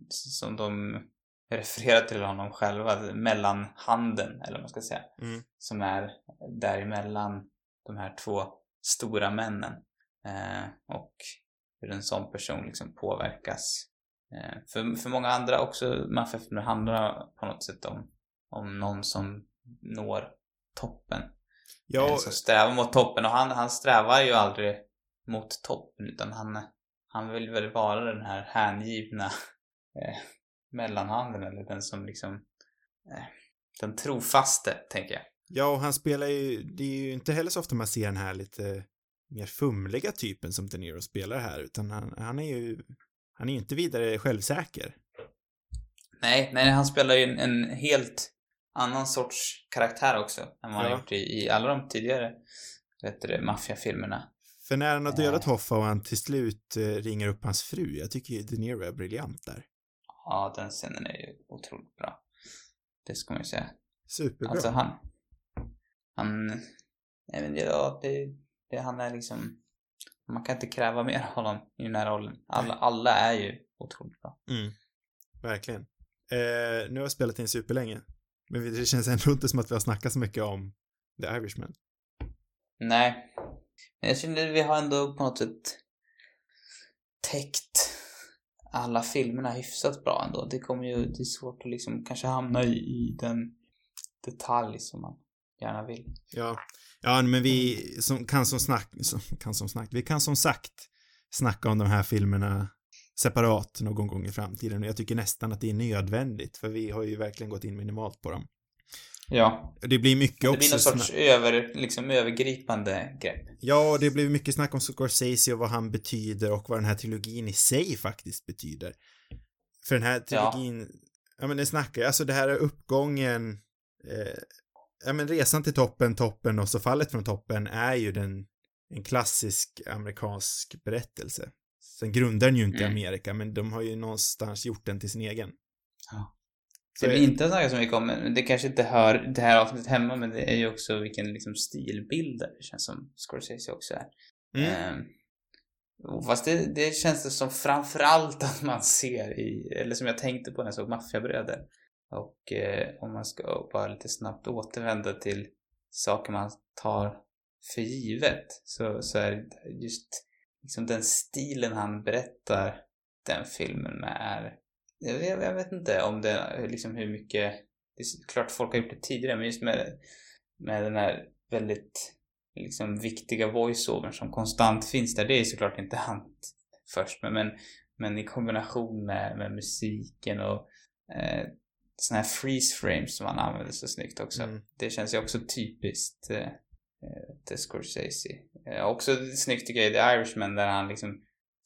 Speaker 2: som de refererar till honom själva, mellanhanden eller vad man ska säga
Speaker 1: Mm.
Speaker 2: som är däremellan de här två stora männen eh, och hur en sån person liksom påverkas. Eh, för, för många andra också maffiafilmer handlar på något sätt om, om någon som når toppen.
Speaker 1: Ja,
Speaker 2: Eh, som strävar mot toppen och han, han strävar ju aldrig mot toppen utan han, han vill väl vara den här hängivna eh, mellanhanden eller den som liksom eh, den trofaste, tänker jag.
Speaker 1: Ja, och han spelar ju, det är ju inte heller så ofta man ser den här lite mer fumliga typen som De Niro spelar här, utan han, han är ju, han är ju inte vidare självsäker.
Speaker 2: Nej, nej, han spelar ju en, en helt annan sorts karaktär också än vad han
Speaker 1: Ja.
Speaker 2: gjort i, i alla de tidigare maffiafilmerna.
Speaker 1: För när han har dödat. Hoffa och han till slut eh, ringer upp hans fru, jag tycker ju De Niro är briljant där.
Speaker 2: Ja, den scenen är ju otroligt bra. Det ska man ju säga.
Speaker 1: Superbra.
Speaker 2: Alltså han... Han... Nej men ja, det, det... Han är liksom... Man kan inte kräva mer av honom i den här rollen. Alla, alla är ju otroligt bra.
Speaker 1: Mm. Verkligen. Eh, nu har jag spelat in superlänge. Men det känns ändå inte som att vi har snackat så mycket om The Irishman.
Speaker 2: Nej. Men jag känner att vi har ändå på något sätt täckt alla filmerna hyfsat bra ändå. Det kommer ju, det är svårt att liksom kanske hamna i, i den detalj som man gärna vill.
Speaker 1: Ja, ja men vi som, kan som snack, som, kan som snack, vi kan som sagt snacka om de här filmerna separat någon gång i framtiden och jag tycker nästan att det är nödvändigt för vi har ju verkligen gått in minimalt på dem.
Speaker 2: Ja.
Speaker 1: Det blir mycket
Speaker 2: Det
Speaker 1: också
Speaker 2: blir någon sorts över, liksom övergripande grepp.
Speaker 1: Ja, och det blir mycket snack om Scorsese och vad han betyder och vad den här trilogin i sig faktiskt betyder. För den här
Speaker 2: Ja.
Speaker 1: trilogin, ja, men det snackar ju, alltså det här är uppgången, eh, ja men resan till toppen, toppen och så fallet från toppen är ju den, en klassisk amerikansk berättelse. Sen grundar den ju inte
Speaker 2: Mm.
Speaker 1: Amerika, men de har ju någonstans gjort den till sin egen.
Speaker 2: Ja.
Speaker 1: Så
Speaker 2: Det vi inte har snackat så mycket om, men det kanske inte hör det här avsnittet hemma, men det är ju också vilken liksom stilbilder det känns som Scorsese också är.
Speaker 1: Mm.
Speaker 2: Och fast det, det känns det som framförallt att man ser i, eller som jag tänkte på när jag såg Maffiabröder. Och eh, om man ska bara lite snabbt återvända till saker man tar för givet så, så är det just liksom den stilen han berättar den filmen med är jag, jag, vet inte om det liksom hur mycket det är klart folk har gjort det tidigare men just med, med den här väldigt liksom viktiga voiceovern som konstant finns där det är såklart inte han först men, men, men i kombination med, med musiken och eh, såna här freeze frames som han använder så snyggt också.
Speaker 1: Mm.
Speaker 2: Det känns ju också typiskt eh, eh, till Scorsese. Eh, också snyggt tycker jag i The Irishman där han liksom,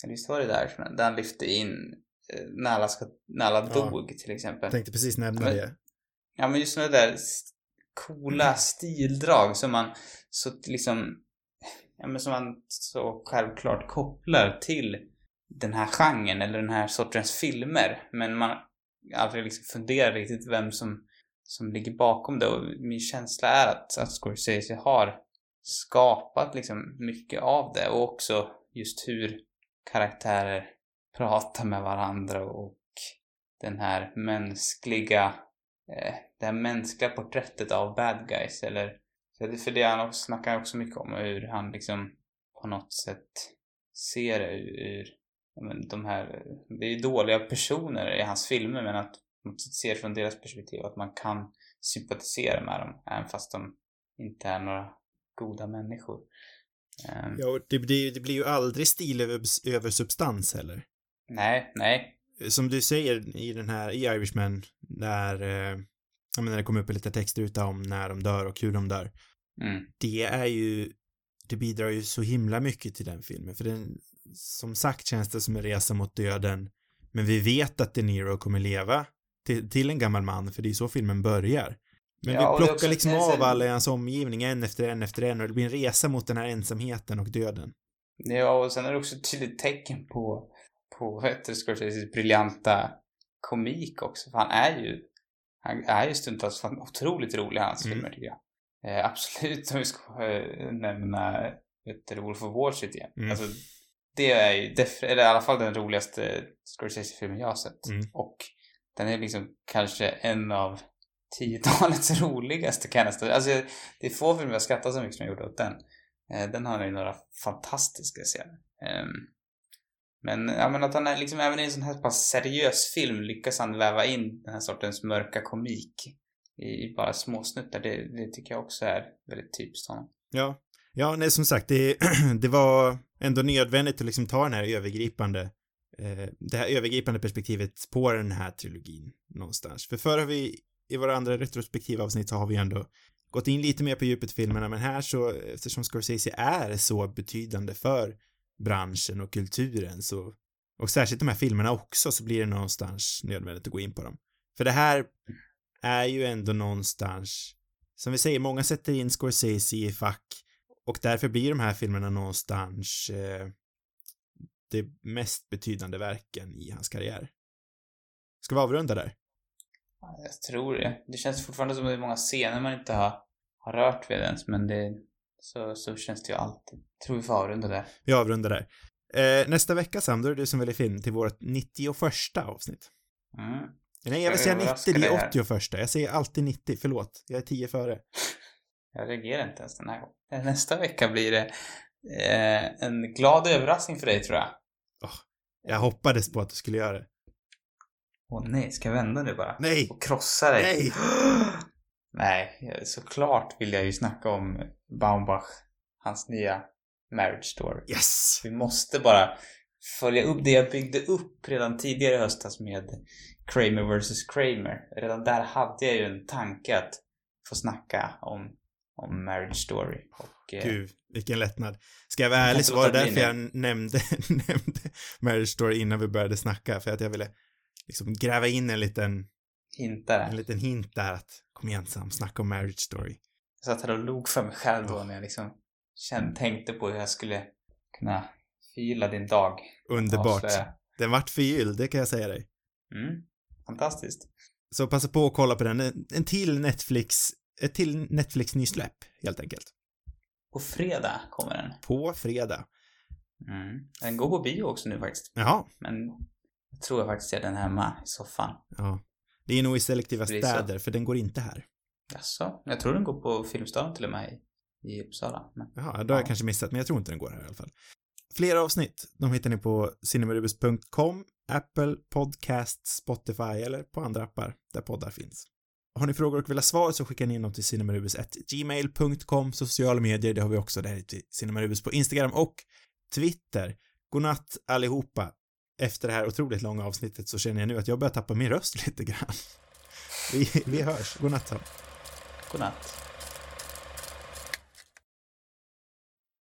Speaker 2: eller visst var det The Irishman? Där han lyfte in när alla, ska, när alla
Speaker 1: Ja.
Speaker 2: dog till exempel.
Speaker 1: Jag tänkte precis nämna
Speaker 2: Men-
Speaker 1: det.
Speaker 2: Ja men just sådana där coola stildrag som man så liksom ja men som man så självklart kopplar till den här genren eller den här sortens filmer men man aldrig liksom funderar riktigt vem som som ligger bakom det och min känsla är att, att Scorsese har skapat liksom mycket av det och också just hur karaktärer prata med varandra och den här mänskliga eh, det här mänskliga porträttet av bad guys eller för det, han också, snackar också mycket om hur han liksom på något sätt ser det ur, ur men de här, det är ju dåliga personer i hans filmer men att man ser från deras perspektiv att man kan sympatisera med dem även fast de inte är några goda människor. Um,
Speaker 1: Ja, och det, blir, det blir ju aldrig stil över, över substans heller.
Speaker 2: Nej, nej.
Speaker 1: som du säger i den här, i Irishman, när, eh, ja men när det kommer upp lite textruta om när de dör och hur de dör.
Speaker 2: Mm.
Speaker 1: Det är ju, det bidrar ju så himla mycket till den filmen, för den, som sagt känns det som en resa mot döden, men vi vet att De Niro kommer leva till, till en gammal man, för det är så filmen börjar. Men
Speaker 2: Ja,
Speaker 1: vi plockar liksom av alla i hans omgivning en efter en efter en och det blir en resa mot den här ensamheten och döden.
Speaker 2: Ja, och sen är det också ett tydligt tecken på, på heter Scorseses briljanta komik också. För han är ju, han är ju stundtals fan otroligt rolig hans
Speaker 1: Mm.
Speaker 2: filmer tycker jag. Eh, absolut om vi ska eh, nämna, vet Wolf of Wall Street igen.
Speaker 1: Mm.
Speaker 2: Alltså, det är ju, eller i alla fall den roligaste Scorsese-filmen jag har sett.
Speaker 1: Mm.
Speaker 2: Och den är liksom kanske en av tiotalets roligaste kan jag nästan Alltså det är få filmer jag skrattar så mycket som jag gjorde åt den. Eh, Den har ju några fantastiska scener. Ehm, men, ja, men att han är liksom även i en sån här pass seriös film lyckas han väva in den här sortens mörka komik i, bara småsnuttar. Det, det tycker jag också är väldigt typiskt honom.
Speaker 1: Ja, ja, nej, som sagt, det, det var ändå nödvändigt att liksom ta den här övergripande, eh, det här övergripande perspektivet på den här trilogin någonstans. För förr har vi, i våra andra retrospektiva avsnitt så har vi ändå gått in lite mer på djupet i filmerna, men här så, eftersom Scorsese är så betydande för branschen och kulturen så, och särskilt de här filmerna också, så blir det någonstans nödvändigt att gå in på dem. För det här är ju ändå någonstans, som vi säger, många sätter in Scorsese i fack Och därför blir de här filmerna någonstans eh, de mest betydande verken i hans karriär. Ska vi avrunda där?
Speaker 2: Jag tror det. Det känns fortfarande som att det är många scener man inte har, har rört vid ens, men det... Så, så känns det ju alltid. Tror vi får avrunda där.
Speaker 1: Vi avrundar där. Eh, nästa vecka Sam, då är det du som väljer film till vårt 91 avsnitt.
Speaker 2: Mm.
Speaker 1: Nej, jag vill säga
Speaker 2: Jag
Speaker 1: 90,
Speaker 2: överraskar
Speaker 1: det är
Speaker 2: här.
Speaker 1: 81. Jag säger alltid 90, förlåt. Jag är 10 före.
Speaker 2: Jag reagerar inte ens den här gången. Nästa vecka blir det eh, en glad överraskning för dig, tror jag.
Speaker 1: Jag hoppades på att du skulle göra det.
Speaker 2: Åh nej, ska jag vända nu bara?
Speaker 1: Nej!
Speaker 2: Och krossa dig?
Speaker 1: Nej!
Speaker 2: nej, såklart vill jag ju snacka om Baumbach, hans nya marriage story.
Speaker 1: Yes!
Speaker 2: Vi måste bara följa upp det jag byggde upp redan tidigare i höstas med Kramer vs. Kramer. Redan där hade jag ju en tanke att få snacka om, om Marriage Story. Och, eh,
Speaker 1: Gud, vilken lättnad. Ska jag vara ärlig så var det därför jag nämnde, nämnde Marriage Story innan vi började snacka, för att jag ville liksom gräva in en liten,
Speaker 2: hintar
Speaker 1: en liten hint där att kom igen Sam, snacka om Marriage Story.
Speaker 2: Jag satt här och log för mig själv då när jag liksom kände, tänkte på hur jag skulle kunna förgylla din dag.
Speaker 1: Underbart.
Speaker 2: Avslöja.
Speaker 1: Den vart förgylld, det kan jag säga dig.
Speaker 2: Mm, fantastiskt.
Speaker 1: Så passa på att kolla på den. En, en till Netflix, ett till Netflix-nysläpp, helt enkelt.
Speaker 2: På fredag kommer den.
Speaker 1: På fredag.
Speaker 2: Mm. Den går på bio också nu faktiskt.
Speaker 1: Jaha.
Speaker 2: Men jag tror jag faktiskt ser den hemma i soffan.
Speaker 1: Ja. Det är nog i selektiva
Speaker 2: så.
Speaker 1: städer, för den går inte här.
Speaker 2: Jaså? Jag tror den går på Filmstaden till och med i, i Uppsala. Men,
Speaker 1: Jaha, då har jag
Speaker 2: Ja.
Speaker 1: kanske missat, men jag tror inte den går här i alla fall. Fler avsnitt, de hittar ni på cinemarubus.com, Apple Podcasts, Spotify eller på andra appar där poddar finns. Har ni frågor och vill ha svar så skickar ni in dem till cinemarubus.gmail.com, sociala medier, det har vi också där till cinemarubus på Instagram och Twitter. Godnatt allihopa. Efter det här otroligt långa avsnittet så känner jag nu att jag börjar tappa min röst lite grann. Vi, vi hörs. Godnatt
Speaker 2: godnatt.